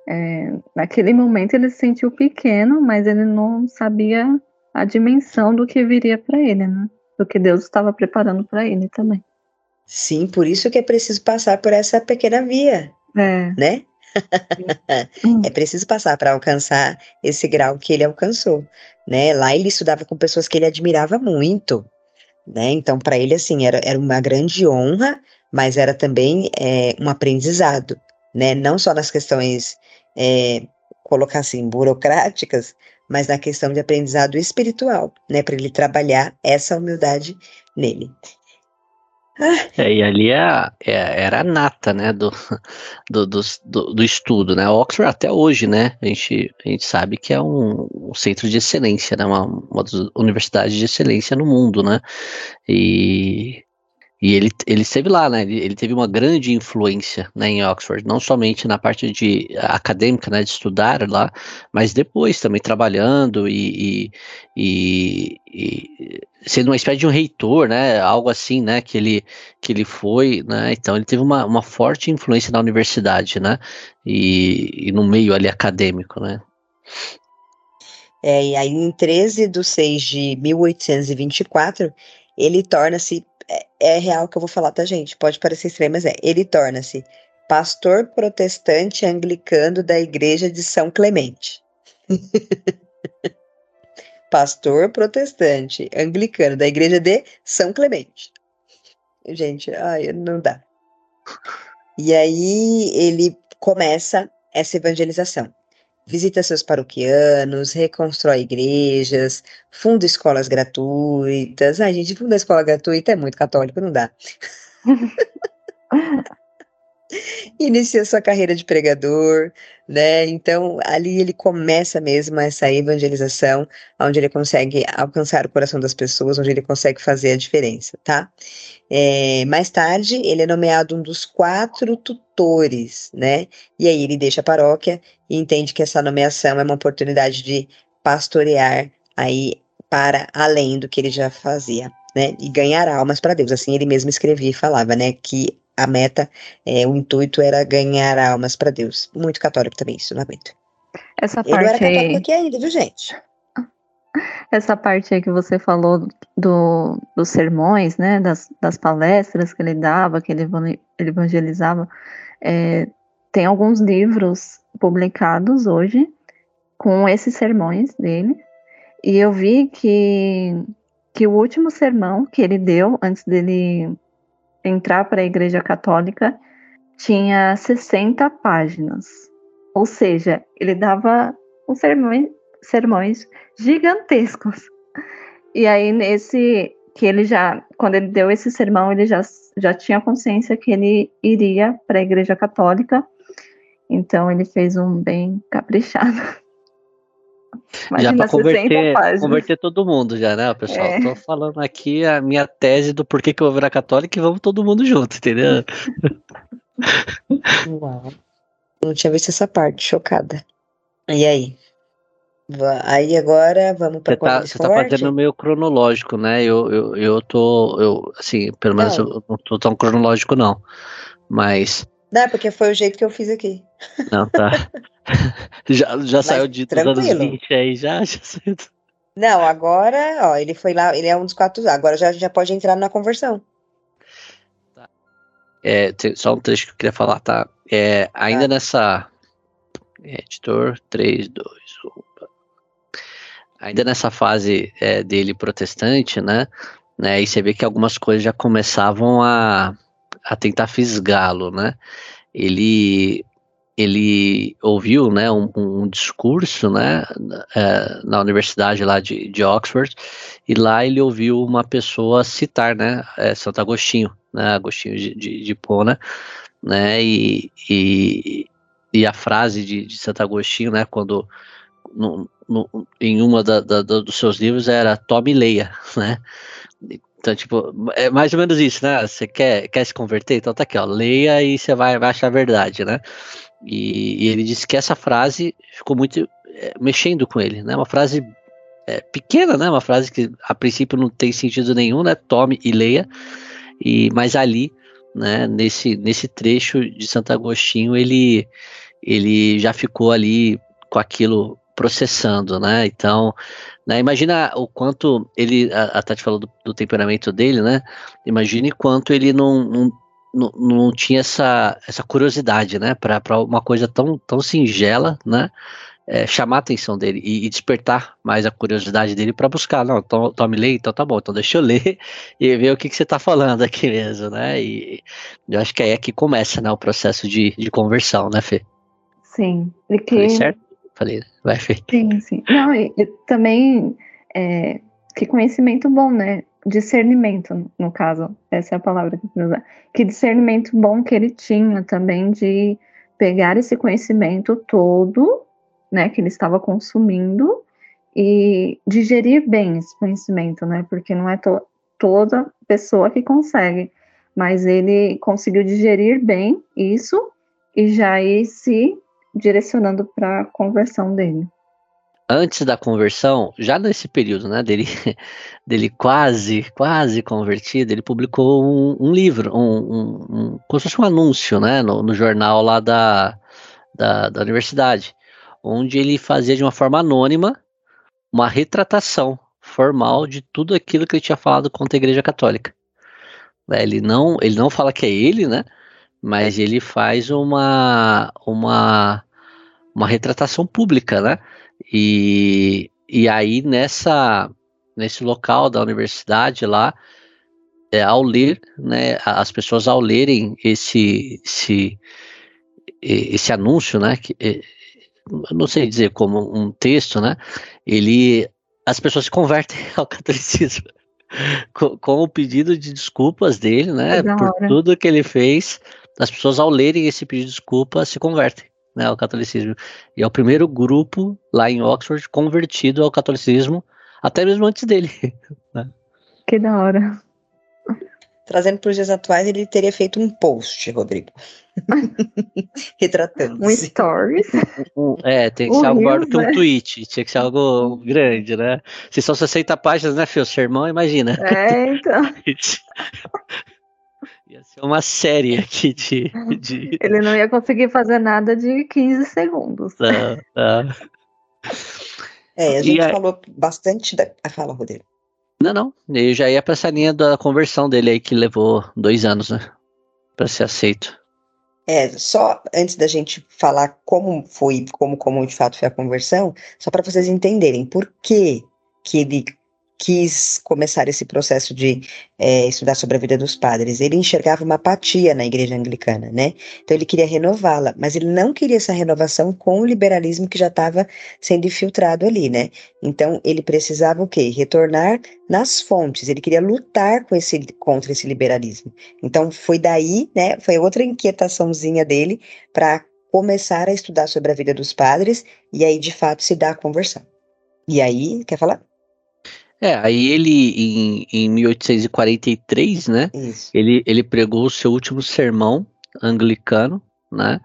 É, naquele momento ele se sentiu pequeno, mas ele não sabia a dimensão do que viria para ele, né? Do que Deus estava preparando para ele também. Sim, por isso que é preciso passar por essa pequena via, é. né? é preciso passar para alcançar esse grau que ele alcançou, né? Lá ele estudava com pessoas que ele admirava muito, né? Então, para ele, assim, era, era uma grande honra, mas era também é, um aprendizado, né? Não só nas questões, é, colocar assim, burocráticas, mas na questão de aprendizado espiritual, né? Para ele trabalhar essa humildade nele. É, e ali é, é, era a nata, né, do, do, do, do, estudo, né, Oxford até hoje, né, a gente, a gente sabe que é um, um centro de excelência, né, uma, uma das universidades de excelência no mundo, né, e e ele, ele esteve lá, né? Ele, ele, teve uma grande influência né, em Oxford, não somente na parte de acadêmica, né, de estudar lá, mas depois também trabalhando e, e, e, sendo uma espécie de um reitor, né? Algo assim, né? Que ele, que ele foi, né? Então ele teve uma, uma forte influência na universidade, né? E, e no meio ali acadêmico, né? É, e aí em 13 de 6 de 1824, ele torna-se é, é real que eu vou falar, tá, gente? Pode parecer estranho, mas é. Ele torna-se pastor protestante anglicano da igreja de São Clemente. pastor protestante anglicano da igreja de São Clemente. Gente, ai, não dá. E aí ele começa essa evangelização visita seus paroquianos, reconstrói igrejas, funda escolas gratuitas. Ai, gente, funda escola gratuita é muito católico, não dá. Inicia sua carreira de pregador, né? Então, ali ele começa mesmo essa evangelização, onde ele consegue alcançar o coração das pessoas, onde ele consegue fazer a diferença, tá? É, mais tarde, ele é nomeado um dos quatro tutores, né? E aí ele deixa a paróquia e entende que essa nomeação é uma oportunidade de pastorear aí para além do que ele já fazia, né? E ganhar almas para Deus. Assim ele mesmo escrevia e falava, né? Que a meta, é, o intuito era ganhar almas para Deus. Muito católico também, isso, não aguento. Essa Ele parte era católico aí... aqui ainda, viu, gente? Essa parte aí que você falou do, dos sermões, né, das, das palestras que ele dava, que ele evangelizava, é, tem alguns livros publicados hoje com esses sermões dele, e eu vi que, que o último sermão que ele deu antes dele entrar para a Igreja Católica tinha 60 páginas. Ou seja, ele dava uns sermões, sermões gigantescos. E aí, nesse que ele já, quando ele deu esse sermão, ele já, já tinha consciência que ele iria para a Igreja Católica. Então, ele fez um bem caprichado. Imagina já para converter, converter todo mundo já, né, pessoal? É. Tô falando aqui a minha tese do porquê que eu vou virar católico e vamos todo mundo junto, entendeu? Uau. Não tinha visto essa parte, chocada. E aí? Aí agora vamos para Você tá, você tá fazendo meio cronológico, né? Eu, eu, eu tô, eu, assim, pelo menos não. eu não tô tão cronológico não, mas... Não, porque foi o jeito que eu fiz aqui. Não, tá. já já saiu de dos anos 20 aí, já, já saiu. Não, agora, ó, ele foi lá, ele é um dos quatro, agora já, já pode entrar na conversão. Tá. É, tem, só um trecho que eu queria falar, tá? É, ainda tá. nessa. É, editor 3, 2, 1. Ainda nessa fase é, dele protestante, né? né? E você vê que algumas coisas já começavam a, a tentar fisgá-lo, né? Ele ele ouviu né, um, um discurso né, é, na universidade lá de, de, Oxford, e lá ele ouviu uma pessoa citar né, é, Santo Agostinho, né, Agostinho de, de, de Pona, né, e, e, e, a frase de, de Santo Agostinho, né, quando no, no, em uma da, da, dos seus livros era tome e leia, né, então, tipo, é mais ou menos isso, né? Você quer, quer se converter? Então tá aqui, ó, leia e você vai, vai achar a verdade, né? E, e, ele disse que essa frase ficou muito é, mexendo com ele, né? Uma frase é, pequena, né? Uma frase que a princípio não tem sentido nenhum, né? Tome e leia. E mas ali, né? Nesse nesse trecho de Santo Agostinho, ele ele já ficou ali com aquilo processando, né? Então, né, imagina o quanto ele, a, a Tati falou do, do, temperamento dele, né? Imagine quanto ele não, não não, não tinha essa, essa curiosidade, né, para uma coisa tão, tão singela, né, é, chamar a atenção dele e, e, despertar mais a curiosidade dele para buscar. Não, tome to ler, então tá bom, então deixa eu ler e ver o que, que você está falando aqui mesmo, né? E eu acho que aí é que começa, né, o processo de, de conversão, né, Fê? Sim. E que... Certo? Falei, vai, Fê. Sim, sim. Não, e, e também é, que conhecimento bom, né? discernimento, no caso, essa é a palavra que eu queria usar. Que discernimento bom que ele tinha também de pegar esse conhecimento todo, né, que ele estava consumindo e digerir bem esse conhecimento, né, porque não é to toda pessoa que consegue, mas ele conseguiu digerir bem isso e já ir se direcionando para a conversão dele antes da conversão, já nesse período, né, dele, dele quase, quase convertido, ele publicou um, um livro, um, um, um, como se fosse um anúncio, né, no, no jornal lá da, da, da, universidade, onde ele fazia de uma forma anônima uma retratação formal de tudo aquilo que ele tinha falado contra a Igreja Católica. É, ele não, ele não fala que é ele, né, mas ele faz uma, uma, uma retratação pública, né, e, e aí nessa nesse local da universidade lá, é, ao ler, né, as pessoas ao lerem esse esse, esse anúncio, né, que, não sei dizer como um texto, né, ele as pessoas se convertem ao catolicismo com, com o pedido de desculpas dele, né, por tudo que ele fez. As pessoas ao lerem esse pedido de desculpa se convertem né, ao catolicismo. E é o primeiro grupo lá em Oxford convertido ao catolicismo, até mesmo antes dele. Né? Que da hora. Trazendo para os dias atuais, ele teria feito um post, Rodrigo. Retratando. Um stories. é, tem que ser algo maior do que um né? tweet. Tinha que ser algo grande, né? Se são 60 páginas, né, Fio? Sermão, imagina. É, então. Ia ser uma série aqui de, de. Ele não ia conseguir fazer nada de 15 segundos. Tá, tá. É, a gente a... falou bastante da. Ah, fala, Rodrigo. Não, não. Eu já ia para essa linha da conversão dele aí, que levou dois anos, né? Para ser aceito. É, só antes da gente falar como foi, como, como de fato foi a conversão, só para vocês entenderem por que, que ele quis começar esse processo de é, estudar sobre a vida dos padres. Ele enxergava uma apatia na igreja anglicana, né? Então ele queria renová-la, mas ele não queria essa renovação com o liberalismo que já estava sendo infiltrado ali, né? Então ele precisava o quê? Retornar nas fontes. Ele queria lutar com esse, contra esse liberalismo. Então foi daí, né? Foi outra inquietaçãozinha dele para começar a estudar sobre a vida dos padres e aí de fato se dá a conversão. E aí, quer falar? É, aí ele, em, em 1843, né, ele, ele pregou o seu último sermão anglicano, né,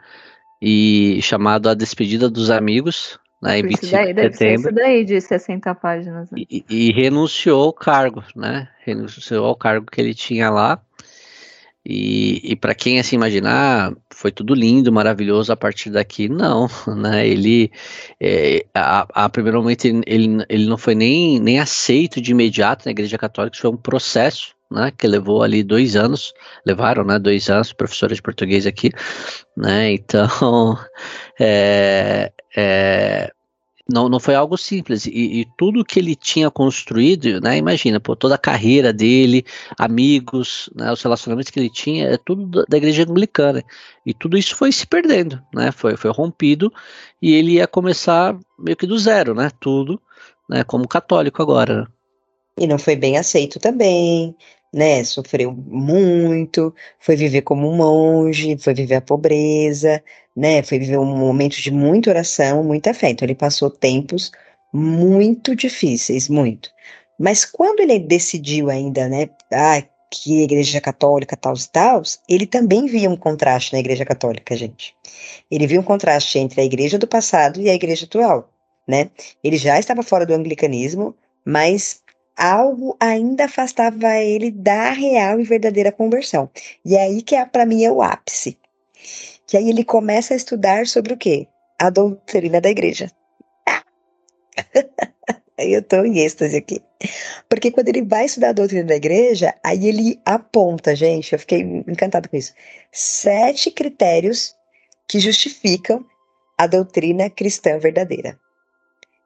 e chamado A Despedida dos Amigos, né, em 25 daí, de setembro. Isso daí de 60 páginas. Né? E, e, renunciou ao cargo, né, renunciou ao cargo que ele tinha lá, E, e para quem assim imaginar, foi tudo lindo, maravilhoso a partir daqui, não, né? Ele, é, a, a primeiro momento, ele, ele não foi nem, nem aceito de imediato na Igreja Católica, isso foi um processo, né? Que levou ali dois anos, levaram, né? Dois anos, professora de português aqui, né? Então, é, é, não, não foi algo simples. E, e, tudo que ele tinha construído, né? Imagina, pô, toda a carreira dele, amigos, né, os relacionamentos que ele tinha, é tudo da igreja anglicana. E tudo isso foi se perdendo, né? Foi, foi rompido e ele ia começar meio que do zero, né? Tudo, né? Como católico agora. E não foi bem aceito também né, sofreu muito, foi viver como um monge, foi viver a pobreza, né, foi viver um momento de muita oração, muita fé. Então ele passou tempos muito difíceis, muito. Mas quando ele decidiu ainda, né, ah, que a igreja católica tal e tal, ele também via um contraste na igreja católica, gente. Ele via um contraste entre a igreja do passado e a igreja atual, né? Ele já estava fora do anglicanismo, mas algo ainda afastava ele da real e verdadeira conversão. E é aí que é, para mim é o ápice. Que aí ele começa a estudar sobre o quê? A doutrina da igreja. Aí eu tô em êxtase aqui. Porque quando ele vai estudar a doutrina da igreja, aí ele aponta, gente, eu fiquei encantado com isso. Sete critérios que justificam a doutrina cristã verdadeira.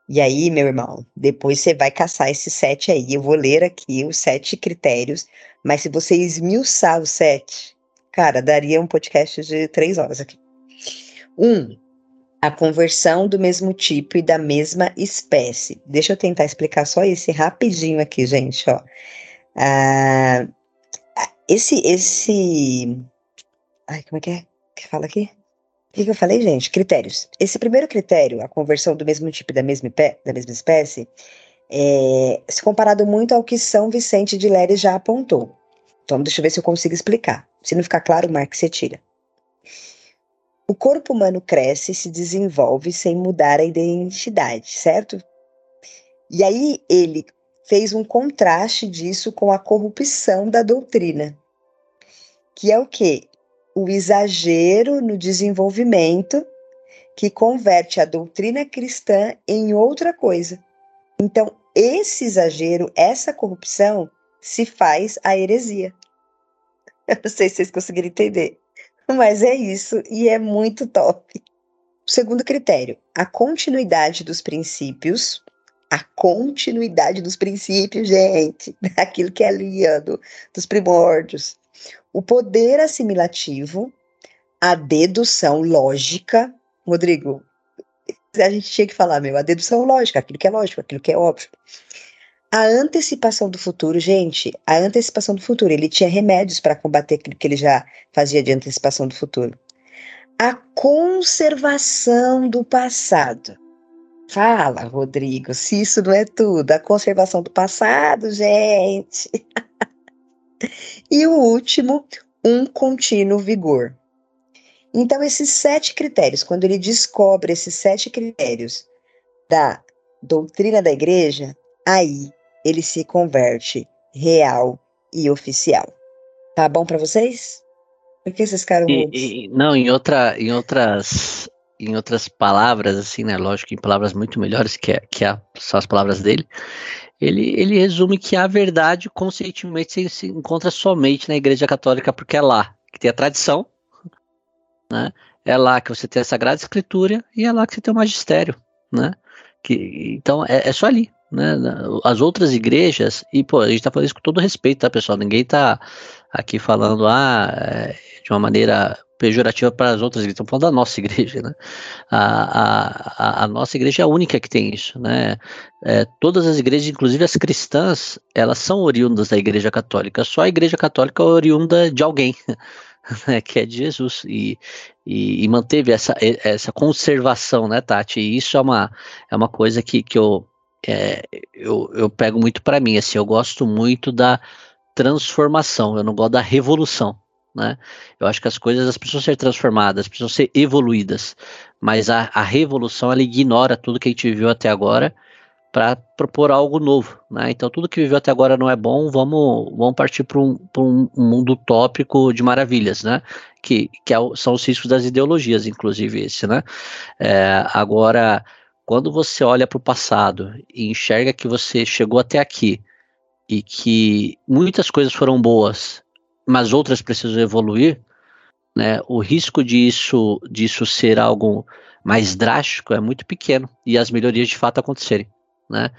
E aí, meu irmão, depois você vai caçar esses sete aí. Eu vou ler aqui os sete critérios, mas se você esmiuçar os sete, cara, daria um podcast de três horas aqui. Um, a conversão do mesmo tipo e da mesma espécie. Deixa eu tentar explicar só esse rapidinho aqui, gente, ó. Ah, esse, esse. Ai, como é que é? que fala aqui? O que, que, eu falei, gente? Critérios. Esse primeiro critério, a conversão do mesmo tipo da mesma, da mesma espécie, é, se comparado muito ao que São Vicente de Lérez já apontou. Então, deixa eu ver se eu consigo explicar. Se não ficar claro, Mark, você tira. O corpo humano cresce e se desenvolve sem mudar a identidade, certo? E aí ele fez um contraste disso com a corrupção da doutrina, que é o quê? o exagero no desenvolvimento que converte a doutrina cristã em outra coisa. Então, esse exagero, essa corrupção, se faz a heresia. Eu não sei se vocês conseguiram entender, mas é isso e é muito top. Segundo critério, a continuidade dos princípios. A continuidade dos princípios, gente, daquilo que é ali, do, dos primórdios o poder assimilativo, a dedução lógica. Rodrigo, a gente tinha que falar, meu, a dedução lógica, aquilo que é lógico, aquilo que é óbvio. A antecipação do futuro, gente, a antecipação do futuro, ele tinha remédios para combater aquilo que ele já fazia de antecipação do futuro. A conservação do passado. Fala, Rodrigo, se isso não é tudo, a conservação do passado, gente. E o último, um contínuo vigor. Então, esses sete critérios, quando ele descobre esses sete critérios da doutrina da igreja, aí ele se converte real e oficial. Tá bom para vocês? Por que vocês ficaram e, e, Não, em, outra, em outras em outras palavras, assim, né? Lógico, em palavras muito melhores que, que a, são as palavras dele ele, ele resume que a verdade conscientemente se encontra somente na Igreja Católica, porque é lá que tem a tradição, né? É lá que você tem a Sagrada Escritura e é lá que você tem o magistério, né? Que, então é, é só ali, né? As outras igrejas, e pô, a gente tá falando isso com todo respeito, tá, pessoal? Ninguém tá aqui falando, ah, é, de uma maneira pejorativa para as outras igrejas, estamos falando da nossa igreja, né? A, a, a nossa igreja é a única que tem isso, né? É, todas as igrejas, inclusive as cristãs, elas são oriundas da igreja católica, só a igreja católica é oriunda de alguém, né, que é de Jesus, e, e, e, manteve essa, essa conservação, né, Tati? E isso é uma, é uma coisa que, que eu, é, eu, eu pego muito para mim, assim, eu gosto muito da transformação, eu não gosto da revolução né? Eu acho que as coisas as precisam ser transformadas, precisam ser evoluídas, mas a, a revolução ela ignora tudo que a gente viu até agora para propor algo novo, né? Então tudo que viveu até agora não é bom, vamos, vamos partir para um, um, mundo utópico de maravilhas, né? Que, que é, são os riscos das ideologias, inclusive esse, né? É, agora, quando você olha para o passado e enxerga que você chegou até aqui e que muitas coisas foram boas, mas outras precisam evoluir, né? O risco disso, disso ser algo mais drástico é muito pequeno e as melhorias de fato acontecerem né?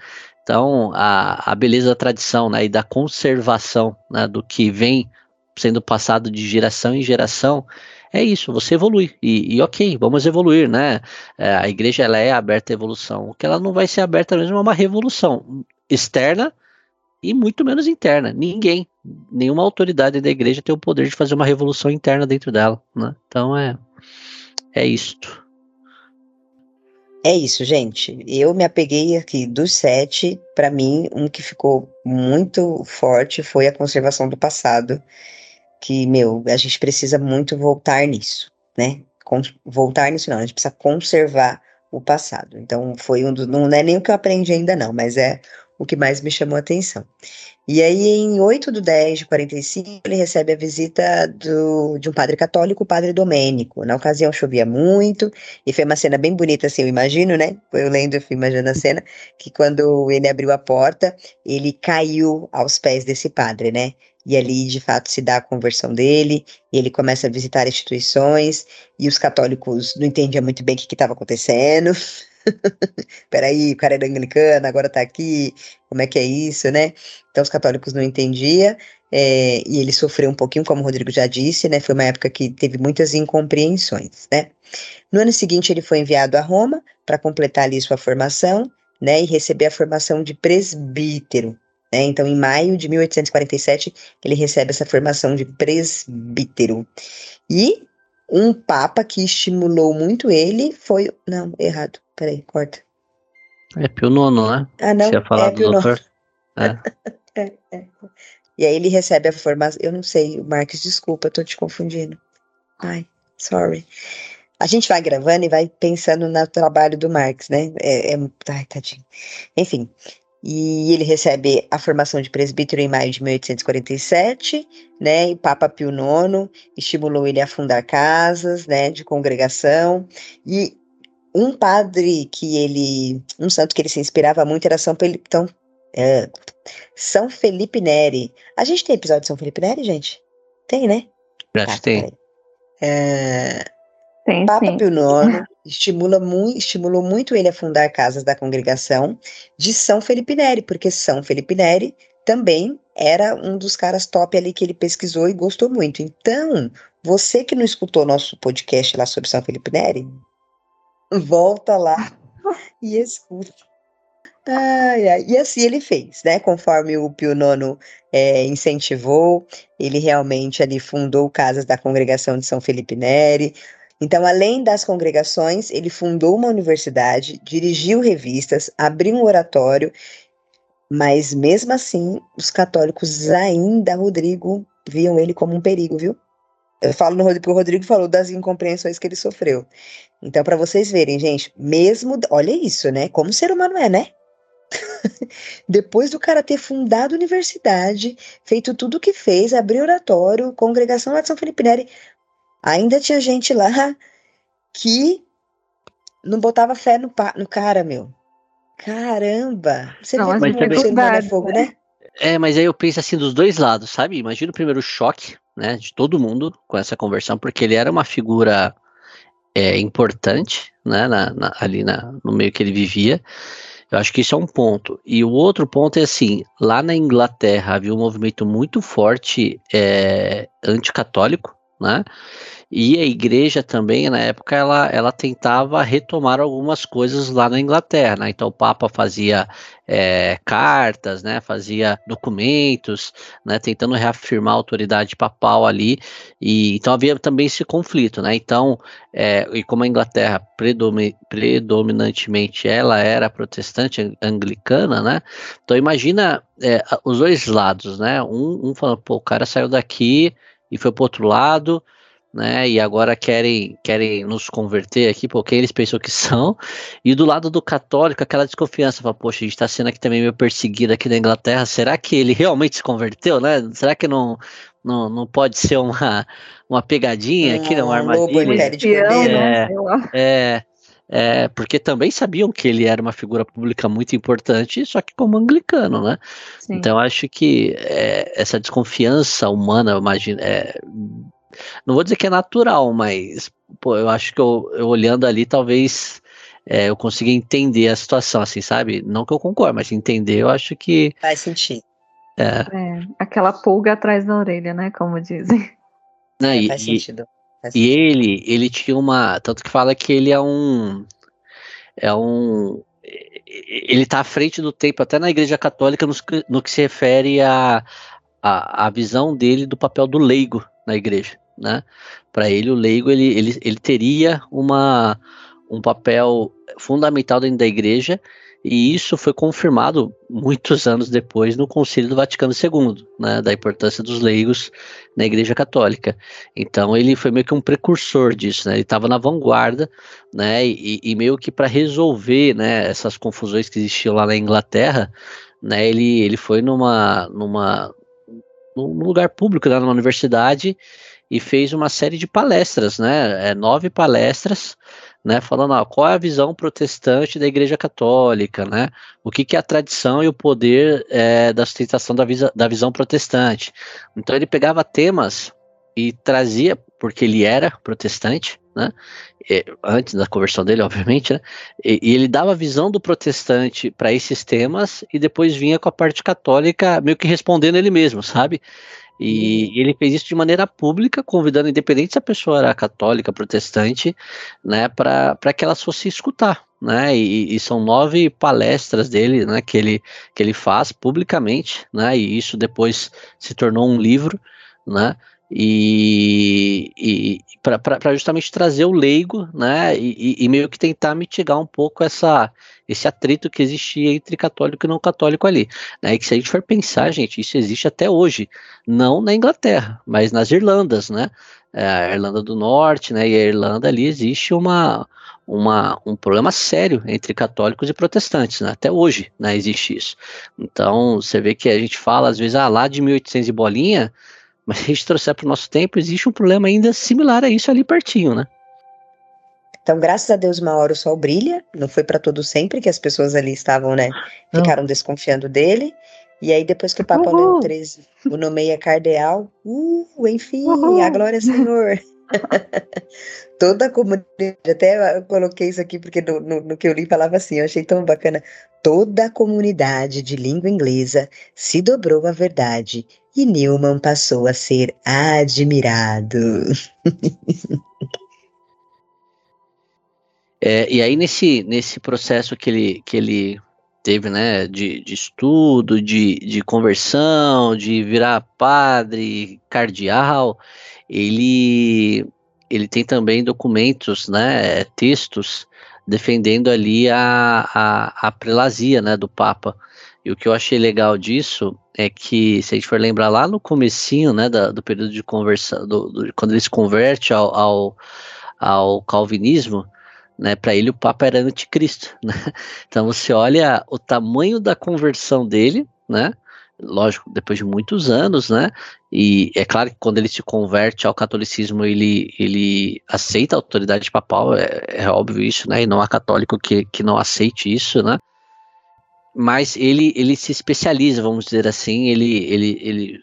Então, a, a beleza da tradição né, e da conservação né, do que vem sendo passado de geração em geração é isso, você evolui. E, e ok, vamos evoluir, né? É, a igreja ela é aberta à evolução. O que ela não vai ser aberta mesmo é uma revolução externa e muito menos interna. Ninguém, nenhuma autoridade da igreja tem o poder de fazer uma revolução interna dentro dela, né? Então é, é isto. É isso, gente. Eu me apeguei aqui dos sete. Para mim, um que ficou muito forte foi a conservação do passado. Que, meu, a gente precisa muito voltar nisso, né? Com, voltar nisso, não. A gente precisa conservar o passado. Então, foi um dos. Não é nem o que eu aprendi ainda, não, mas é o que mais me chamou a atenção. E aí, em 8 de 10 de 45, ele recebe a visita do, de um padre católico, o padre Domênico. Na ocasião chovia muito, e foi uma cena bem bonita, assim, eu imagino, né? Eu lendo, eu fui imaginando a cena, que quando ele abriu a porta, ele caiu aos pés desse padre, né? E ali, de fato, se dá a conversão dele, e ele começa a visitar instituições, e os católicos não entendiam muito bem o que estava acontecendo. Peraí, o cara era anglicano, agora tá aqui, como é que é isso, né? Então os católicos não entendiam, é, e ele sofreu um pouquinho, como o Rodrigo já disse, né? Foi uma época que teve muitas incompreensões, né? No ano seguinte ele foi enviado a Roma para completar ali sua formação, né? E receber a formação de presbítero, né? Então, em maio de 1847, ele recebe essa formação de presbítero. E um papa que estimulou muito ele foi. Não, errado. Peraí, corta. É Pio Nono, né? Ah, não. Você ia falar é do doutor? É. é, é. E aí ele recebe a formação. Eu não sei, Marcos, desculpa, tô te confundindo. Ai, sorry. A gente vai gravando e vai pensando no trabalho do Marx, né? É, é, ai, tadinho. Enfim, e ele recebe a formação de presbítero em maio de 1847, né? E Papa Pio IX estimulou ele a fundar casas, né, de congregação. E um padre que ele, um santo que ele se inspirava muito era São Felipe, então, é, São Felipe Neri. A gente tem episódio de São Felipe Neri, gente? Tem, né? Acho que tá, tem. É, Tem, Papa sim. Pio IX estimula muito, estimulou muito ele a fundar casas da congregação de São Felipe Neri, porque São Felipe Neri também era um dos caras top ali que ele pesquisou e gostou muito. Então, você que não escutou nosso podcast lá sobre São Felipe Neri, volta lá e escuta. Ai, ai. E assim ele fez, né? Conforme o Pio IX é, incentivou, ele realmente ali fundou casas da congregação de São Felipe Neri. Então, além das congregações, ele fundou uma universidade, dirigiu revistas, abriu um oratório, mas mesmo assim, os católicos ainda, Rodrigo, viam ele como um perigo, viu? Eu falo no Rodrigo, o Rodrigo falou das incompreensões que ele sofreu. Então, para vocês verem, gente, mesmo. Olha isso, né? Como ser humano é, né? Depois do cara ter fundado a universidade, feito tudo o que fez, abriu oratório, congregação lá de São Felipe Neri, ainda tinha gente lá que não botava fé no, pa- no cara, meu. Caramba! Você Não, vê como o ser humano é fogo, né? né? É, mas aí eu penso assim dos dois lados, sabe? Imagina o primeiro choque, né, de todo mundo com essa conversão, porque ele era uma figura é, importante, né, na, na- ali na, no meio que ele vivia. Eu acho que isso é um ponto. E o outro ponto é assim, lá na Inglaterra havia um movimento muito forte é, anticatólico, né? E a igreja também, na época, ela, ela tentava retomar algumas coisas lá na Inglaterra, né? Então o Papa fazia é, cartas, né? Fazia documentos, né? Tentando reafirmar a autoridade papal ali. E então havia também esse conflito, né? Então, é, e como a Inglaterra predomi- predominantemente ela era protestante ang- anglicana, né? Então imagina é, os dois lados, né? Um, um falando, pô, o cara saiu daqui e foi pro outro lado, né? E agora querem querem nos converter aqui, porque eles pensam que são. E do lado do católico, aquela desconfiança, fala, poxa, a gente está sendo aqui também meio perseguido aqui na Inglaterra. Será que ele realmente se converteu, né? Será que não não, não pode ser uma, uma pegadinha aqui, uma armadilha? É, é, é, porque também sabiam que ele era uma figura pública muito importante, só que como anglicano, né? Sim. Então acho que é, essa desconfiança humana, eu imagino, é, não vou dizer que é natural, mas pô, eu acho que eu, eu olhando ali, talvez é, eu consiga entender a situação, assim, sabe? Não que eu concorde, mas entender, eu acho que. Faz sentido. É, é aquela pulga atrás da orelha, né? Como dizem. Não, é, e, faz sentido. E ele, ele tinha uma. Tanto que fala que ele é um. É um. Ele está à frente do tempo, até na Igreja Católica, no, no que se refere à a, a, a visão dele do papel do leigo na igreja né? Para ele, o leigo ele, ele, ele teria uma, um papel fundamental dentro da igreja, e isso foi confirmado muitos anos depois no Concílio do Vaticano II, né, da importância dos leigos na Igreja Católica. Então ele foi meio que um precursor disso, né, ele estava na vanguarda, né, e, e meio que para resolver, né, essas confusões que existiam lá na Inglaterra, né, ele, ele foi numa, numa, num lugar público, né, numa universidade, e fez uma série de palestras, né? É, nove palestras, né? Falando ó, qual é a visão protestante da Igreja Católica, né? O que, que é a tradição e o poder é, da sustentação da, visa, da visão protestante. Então ele pegava temas e trazia, porque ele era protestante, né? Antes da conversão dele, obviamente, né? E, e ele dava a visão do protestante para esses temas e depois vinha com a parte católica meio que respondendo ele mesmo, sabe? E ele fez isso de maneira pública, convidando, independente se a pessoa era católica, protestante, né, para que ela fosse escutar. Né, e, e, são nove palestras dele, né, que ele, que ele faz publicamente, né, e isso depois se tornou um livro, né, e, e para justamente trazer o leigo, né, e, e, meio que tentar mitigar um pouco essa, esse atrito que existia entre católico e não católico ali, né, e que se a gente for pensar, gente, isso existe até hoje, não na Inglaterra, mas nas Irlandas, né, é, a Irlanda do Norte, né, e a Irlanda ali existe uma, uma, um problema sério entre católicos e protestantes, né? até hoje né, existe isso. Então, você vê que a gente fala, às vezes, ah, lá de 1800 e bolinha, mas se a gente trouxer para o nosso tempo, existe um problema ainda similar a isso ali pertinho, né? Então, graças a Deus, uma hora o sol brilha. Não foi para todo sempre que as pessoas ali estavam, né? Ficaram Não. desconfiando dele. E aí, depois que o Papa Leão XIII o nomeia cardeal, uh, enfim, Uhul. a glória Senhor. Toda a comunidade, até eu coloquei isso aqui porque no, no, no, que eu li falava assim, eu achei tão bacana. Toda a comunidade de língua inglesa se dobrou à verdade e Newman passou a ser admirado. é, e aí nesse, nesse processo que ele, que ele teve, né, de, de estudo, de, de conversão, de virar padre, cardeal, ele, ele tem também documentos, né, textos defendendo ali a, a, a prelazia, né, do Papa. E o que eu achei legal disso é que, se a gente for lembrar lá no comecinho, né, da, do período de conversão, do, do, quando ele se converte ao, ao, ao calvinismo, né, para ele o Papa era anticristo, né? Então você olha o tamanho da conversão dele, né? Lógico, depois de muitos anos, né? E é claro que quando ele se converte ao catolicismo, ele, ele aceita a autoridade papal, é, é óbvio isso, né? E não há católico que, que não aceite isso, né? Mas ele, ele se especializa, vamos dizer assim, ele, ele, ele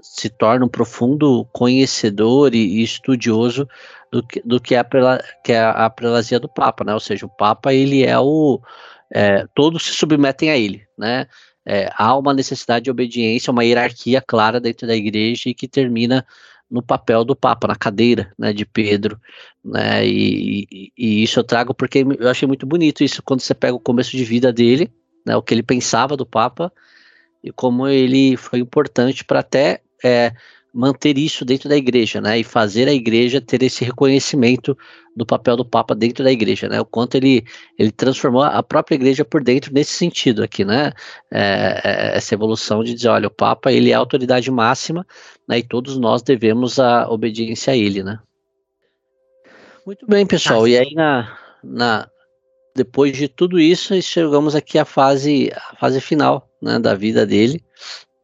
se torna um profundo conhecedor e, e estudioso do que, do que, é, a, que é a prelazia do Papa, né? Ou seja, o Papa ele é o é, todos se submetem a ele, né? É, há uma necessidade de obediência, uma hierarquia clara dentro da igreja e que termina no papel do Papa, na cadeira né, de Pedro. Né, e, e, e, isso eu trago porque eu achei muito bonito isso quando você pega o começo de vida dele, né, o que ele pensava do Papa e como ele foi importante para até é, manter isso dentro da igreja, né? E fazer a igreja ter esse reconhecimento do papel do Papa dentro da igreja, né? O quanto ele, ele transformou a própria igreja por dentro nesse sentido aqui, né? É, é, essa evolução de dizer, olha, o Papa ele é a autoridade máxima, né? E todos nós devemos a obediência a ele, né? Muito bem, pessoal. E aí, na, na, depois de tudo isso, chegamos aqui à fase, à fase final né, da vida dele,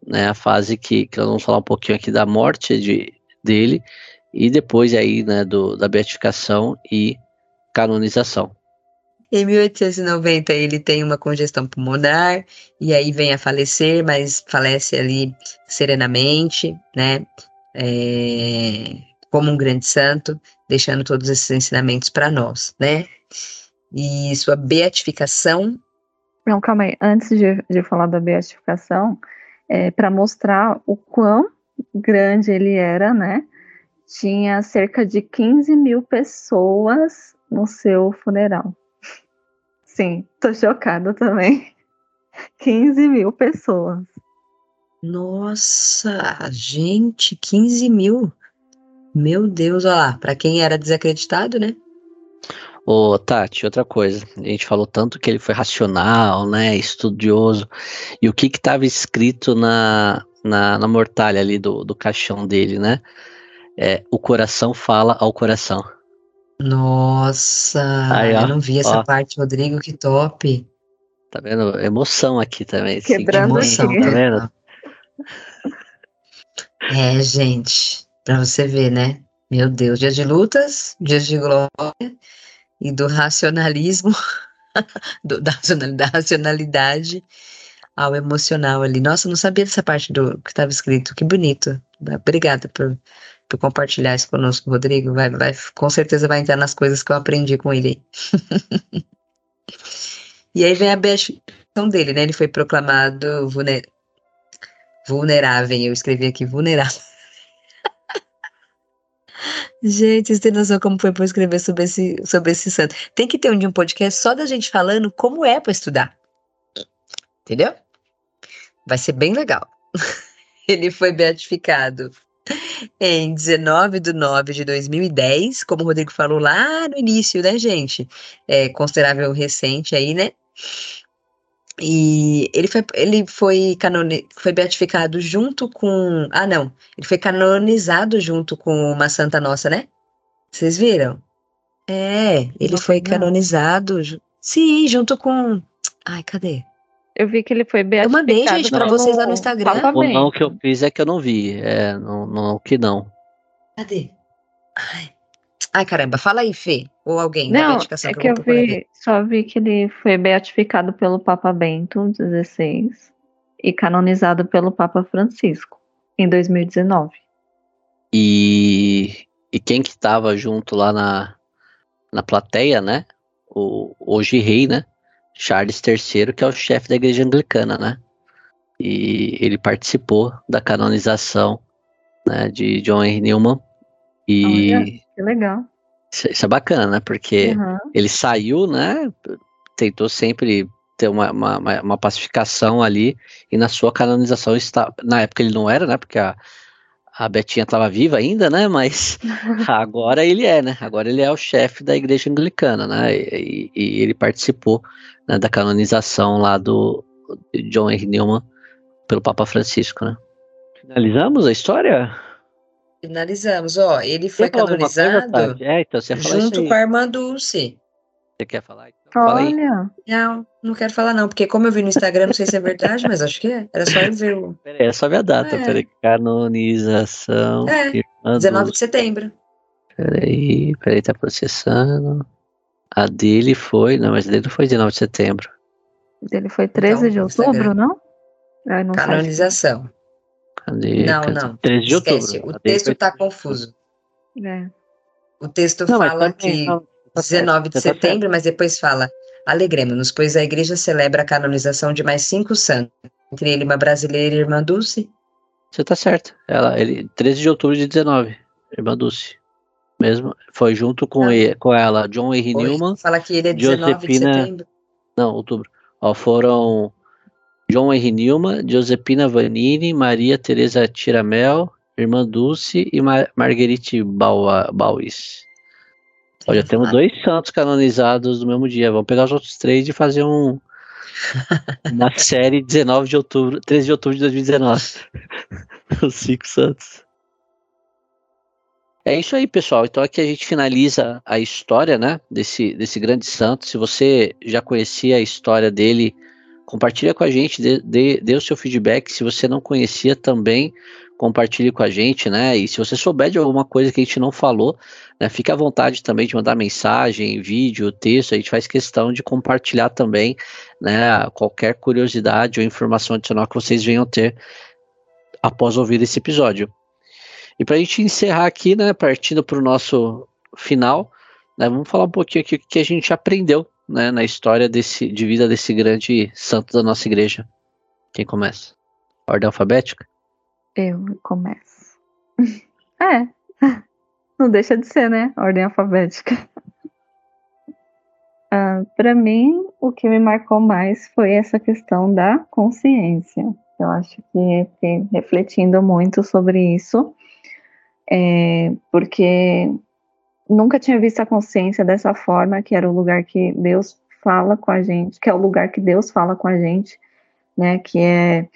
né, a fase que, que nós vamos falar um pouquinho aqui da morte de, dele, e depois aí né, do, da beatificação e canonização. Em 1890 ele tem uma congestão pulmonar e aí vem a falecer, mas falece ali serenamente, né? É, como um grande santo, deixando todos esses ensinamentos para nós, né? E sua beatificação. Não, calma aí. Antes de, de falar da beatificação, é, para mostrar o quão grande ele era, né? Tinha cerca de 15 mil pessoas no seu funeral. Sim, tô chocada também. 15 mil pessoas. Nossa, gente, 15 mil. Meu Deus, olha lá, pra quem era desacreditado, né? Ô, Tati, outra coisa. A gente falou tanto que ele foi racional, né? Estudioso. E o que que estava escrito na, na, na mortalha ali do, do caixão dele, né? É, o coração fala ao coração. Nossa, Aí, ó, eu não vi essa ó. parte, Rodrigo, que top. Tá vendo? Emoção aqui também. Quebrando emoção, aqui. tá vendo? É, gente. Para você ver, né? Meu Deus, dias de lutas, dias de glória e do racionalismo, do, da, da racionalidade ao emocional ali. Nossa, não sabia dessa parte do que estava escrito. Que bonito. Obrigada por, por compartilhar isso conosco, Rodrigo. Vai, vai, com certeza vai entrar nas coisas que eu aprendi com ele. e aí vem a beatificação dele, né? Ele foi proclamado vulner... vulnerável. Eu escrevi aqui vulnerável. Gente, vocês têm noção como foi para escrever sobre esse, sobre esse santo. Tem que ter um um podcast só da gente falando como é para estudar. Entendeu? Vai ser bem legal. Ele foi beatificado em 19 de 9 de 2010, como o Rodrigo falou lá no início, né, gente? É considerável recente aí, né? E ele foi, ele foi, canoni, foi beatificado junto com. Ah, não. Ele foi canonizado junto com uma Santa Nossa, né? Vocês viram? É, ele foi canonizado. Sim, junto com. Ai, cadê? Eu vi que ele foi beatificado. Eu mandei, gente, pra vocês lá no Instagram. O não que eu fiz é que eu não vi. É, não, não que não. Cadê? Ai. Ai, caramba, fala aí, Fê, ou alguém Não, é que, que eu, eu vi, só vi que ele foi beatificado pelo Papa Bento XVI e canonizado pelo Papa Francisco em 2019. E, e quem que estava junto lá na, na plateia, né? O hoje rei, né? Charles III, que é o chefe da igreja anglicana, né? E ele participou da canonização né, de John Henry Newman e Olha, que legal. Isso, é bacana, né? Porque uhum. ele saiu, né? Tentou sempre ter uma, uma, uma, pacificação ali, e na sua canonização está. Na época ele não era, né? Porque a, a Betinha estava viva ainda, né? Mas agora ele é, né? Agora ele é o chefe da igreja anglicana, né? E, e ele participou né, da canonização lá do John Henry Newman pelo Papa Francisco, né? Finalizamos a história? Finalizamos, ó. Ele foi canonizado coisa, é, então junto com a irmã Dulce. Você quer falar? Então, Olha. Não, não quero falar não, porque como eu vi no Instagram, não sei se é verdade, mas acho que é. Era só eu ver o... Peraí, é só ver a data, é. peraí. Canonização. É, 19 de setembro. Peraí, peraí, tá processando. A dele foi, não, mas a dele não foi 19 de setembro. A dele foi 13 então, de outubro, não? não Canonização. Cadê? Não, não. 13 de Esquece, outubro. O texto está confuso. É. O texto não, fala que não, tá 19 de tá setembro, mas depois fala Alegremos-nos, pois a igreja celebra a canonização de mais cinco santos, entre ele uma brasileira e irmã Dulce. Você tá certo. Ela, ele, 13 de outubro de 19, irmã Dulce. Mesmo, foi junto com, ele, com ela, John Henry Newman. Fala que ele é 19 Josepina, de setembro. Não, outubro. Ó, foram João Henry Nilma, Josepina Vanini, Maria Teresa Tiramel, Irmã Dulce e Mar Marguerite Bauis. Olha, temos dois santos canonizados no mesmo dia. Vamos pegar os outros três e fazer um uma série 19 de outubro, 13 de outubro de 2019. os cinco santos. É isso aí, pessoal. Então aqui a gente finaliza a história, né, desse, desse grande santo. Se você já conhecia a história dele, compartilha com a gente, dê, dê, dê o seu feedback. Se você não conhecia também, compartilhe com a gente, né? E se você souber de alguma coisa que a gente não falou, né, fique à vontade também de mandar mensagem, vídeo, texto. A gente faz questão de compartilhar também, né, qualquer curiosidade ou informação adicional que vocês venham ter após ouvir esse episódio. E para a gente encerrar aqui, né, partindo para o nosso final, né, vamos falar um pouquinho aqui o que a gente aprendeu né, na história desse, de vida desse grande santo da nossa igreja. Quem começa? Ordem alfabética? Eu começo. é, não deixa de ser, né? Ordem alfabética. Uh, para mim, o que me marcou mais foi essa questão da consciência. Eu acho que fiquei refletindo muito sobre isso é, porque nunca tinha visto a consciência dessa forma, que era o lugar que Deus fala com a gente, que é o lugar que Deus fala com a gente, né, que é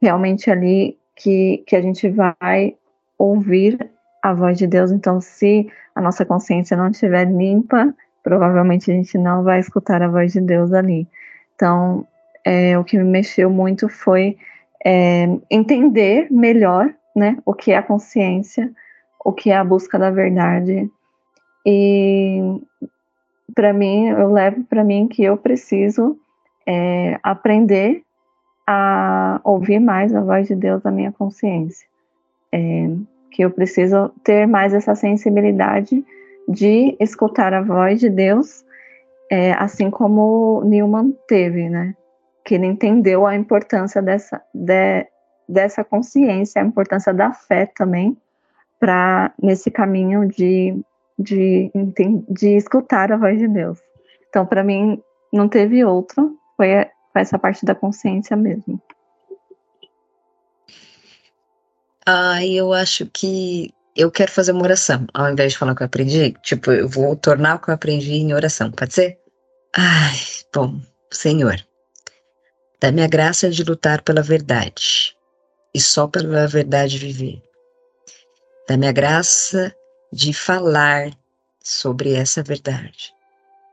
realmente ali que, que a gente vai ouvir a voz de Deus. Então, se a nossa consciência não estiver limpa, provavelmente a gente não vai escutar a voz de Deus ali. Então, é, o que me mexeu muito foi é, entender melhor né, o que é a consciência, o que é a busca da verdade. E para mim, eu levo para mim que eu preciso é, aprender a ouvir mais a voz de Deus na minha consciência. É, que eu preciso ter mais essa sensibilidade de escutar a voz de Deus, é, assim como Newman teve, né? Que ele entendeu a importância dessa, de, dessa consciência, a importância da fé também, para nesse caminho de, de, de escutar a voz de Deus. Então, para mim, não teve outro, foi, essa parte da consciência mesmo. Ah, eu acho que eu quero fazer uma oração, ao invés de falar o que eu aprendi. Tipo, eu vou tornar o que eu aprendi em oração, pode ser? Ai, bom, Senhor, dá-me a graça de lutar pela verdade e só pela verdade viver. Dá-me a graça de falar sobre essa verdade.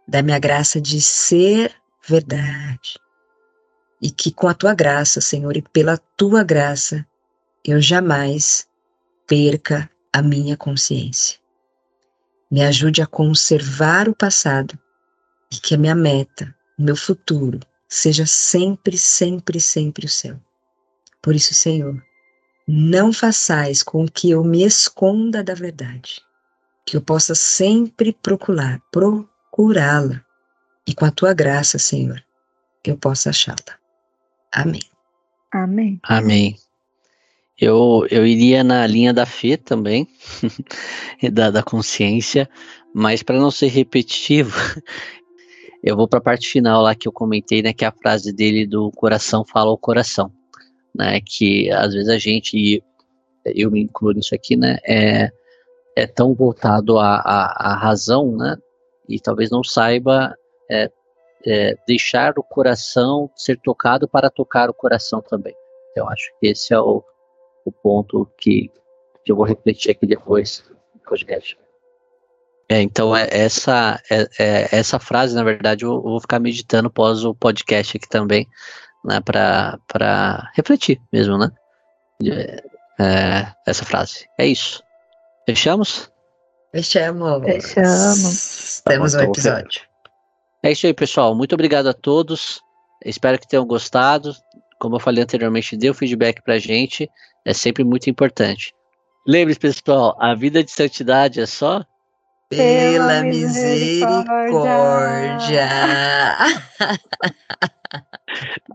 Dá-me a graça de ser verdade. E que com a tua graça, Senhor, e pela tua graça, eu jamais perca a minha consciência. Me ajude a conservar o passado e que a minha meta, o meu futuro, seja sempre, sempre, sempre o céu. Por isso, Senhor, não façais com que eu me esconda da verdade, que eu possa sempre procurar, procurá-la, e com a tua graça, Senhor, eu possa achá-la. Amém. Amém. Amém. Eu, eu iria na linha da fé também, da, da consciência, mas para não ser repetitivo, eu vou para a parte final lá que eu comentei, né, que é a frase dele do coração fala ao coração né? Que às vezes a gente, e eu me incluo nisso aqui, né? É, é tão voltado à, à, à razão, né? E talvez não saiba é, é, deixar o coração ser tocado para tocar o coração também. Então, acho que esse é o, o ponto que, que eu vou refletir aqui depois do podcast. É, então, é, essa, é, é, essa frase, na verdade, eu, eu, vou ficar meditando pós o podcast aqui também, né, para refletir mesmo, né? É, essa frase. É isso. Fechamos? Fechamos. Fechamos. Tá Temos um então, episódio. É isso aí, pessoal. Muito obrigado a todos. Espero que tenham gostado. Como eu falei anteriormente, dê o feedback pra gente. É sempre muito importante. Lembre-se, pessoal, a vida de santidade é só pela misericórdia. misericórdia.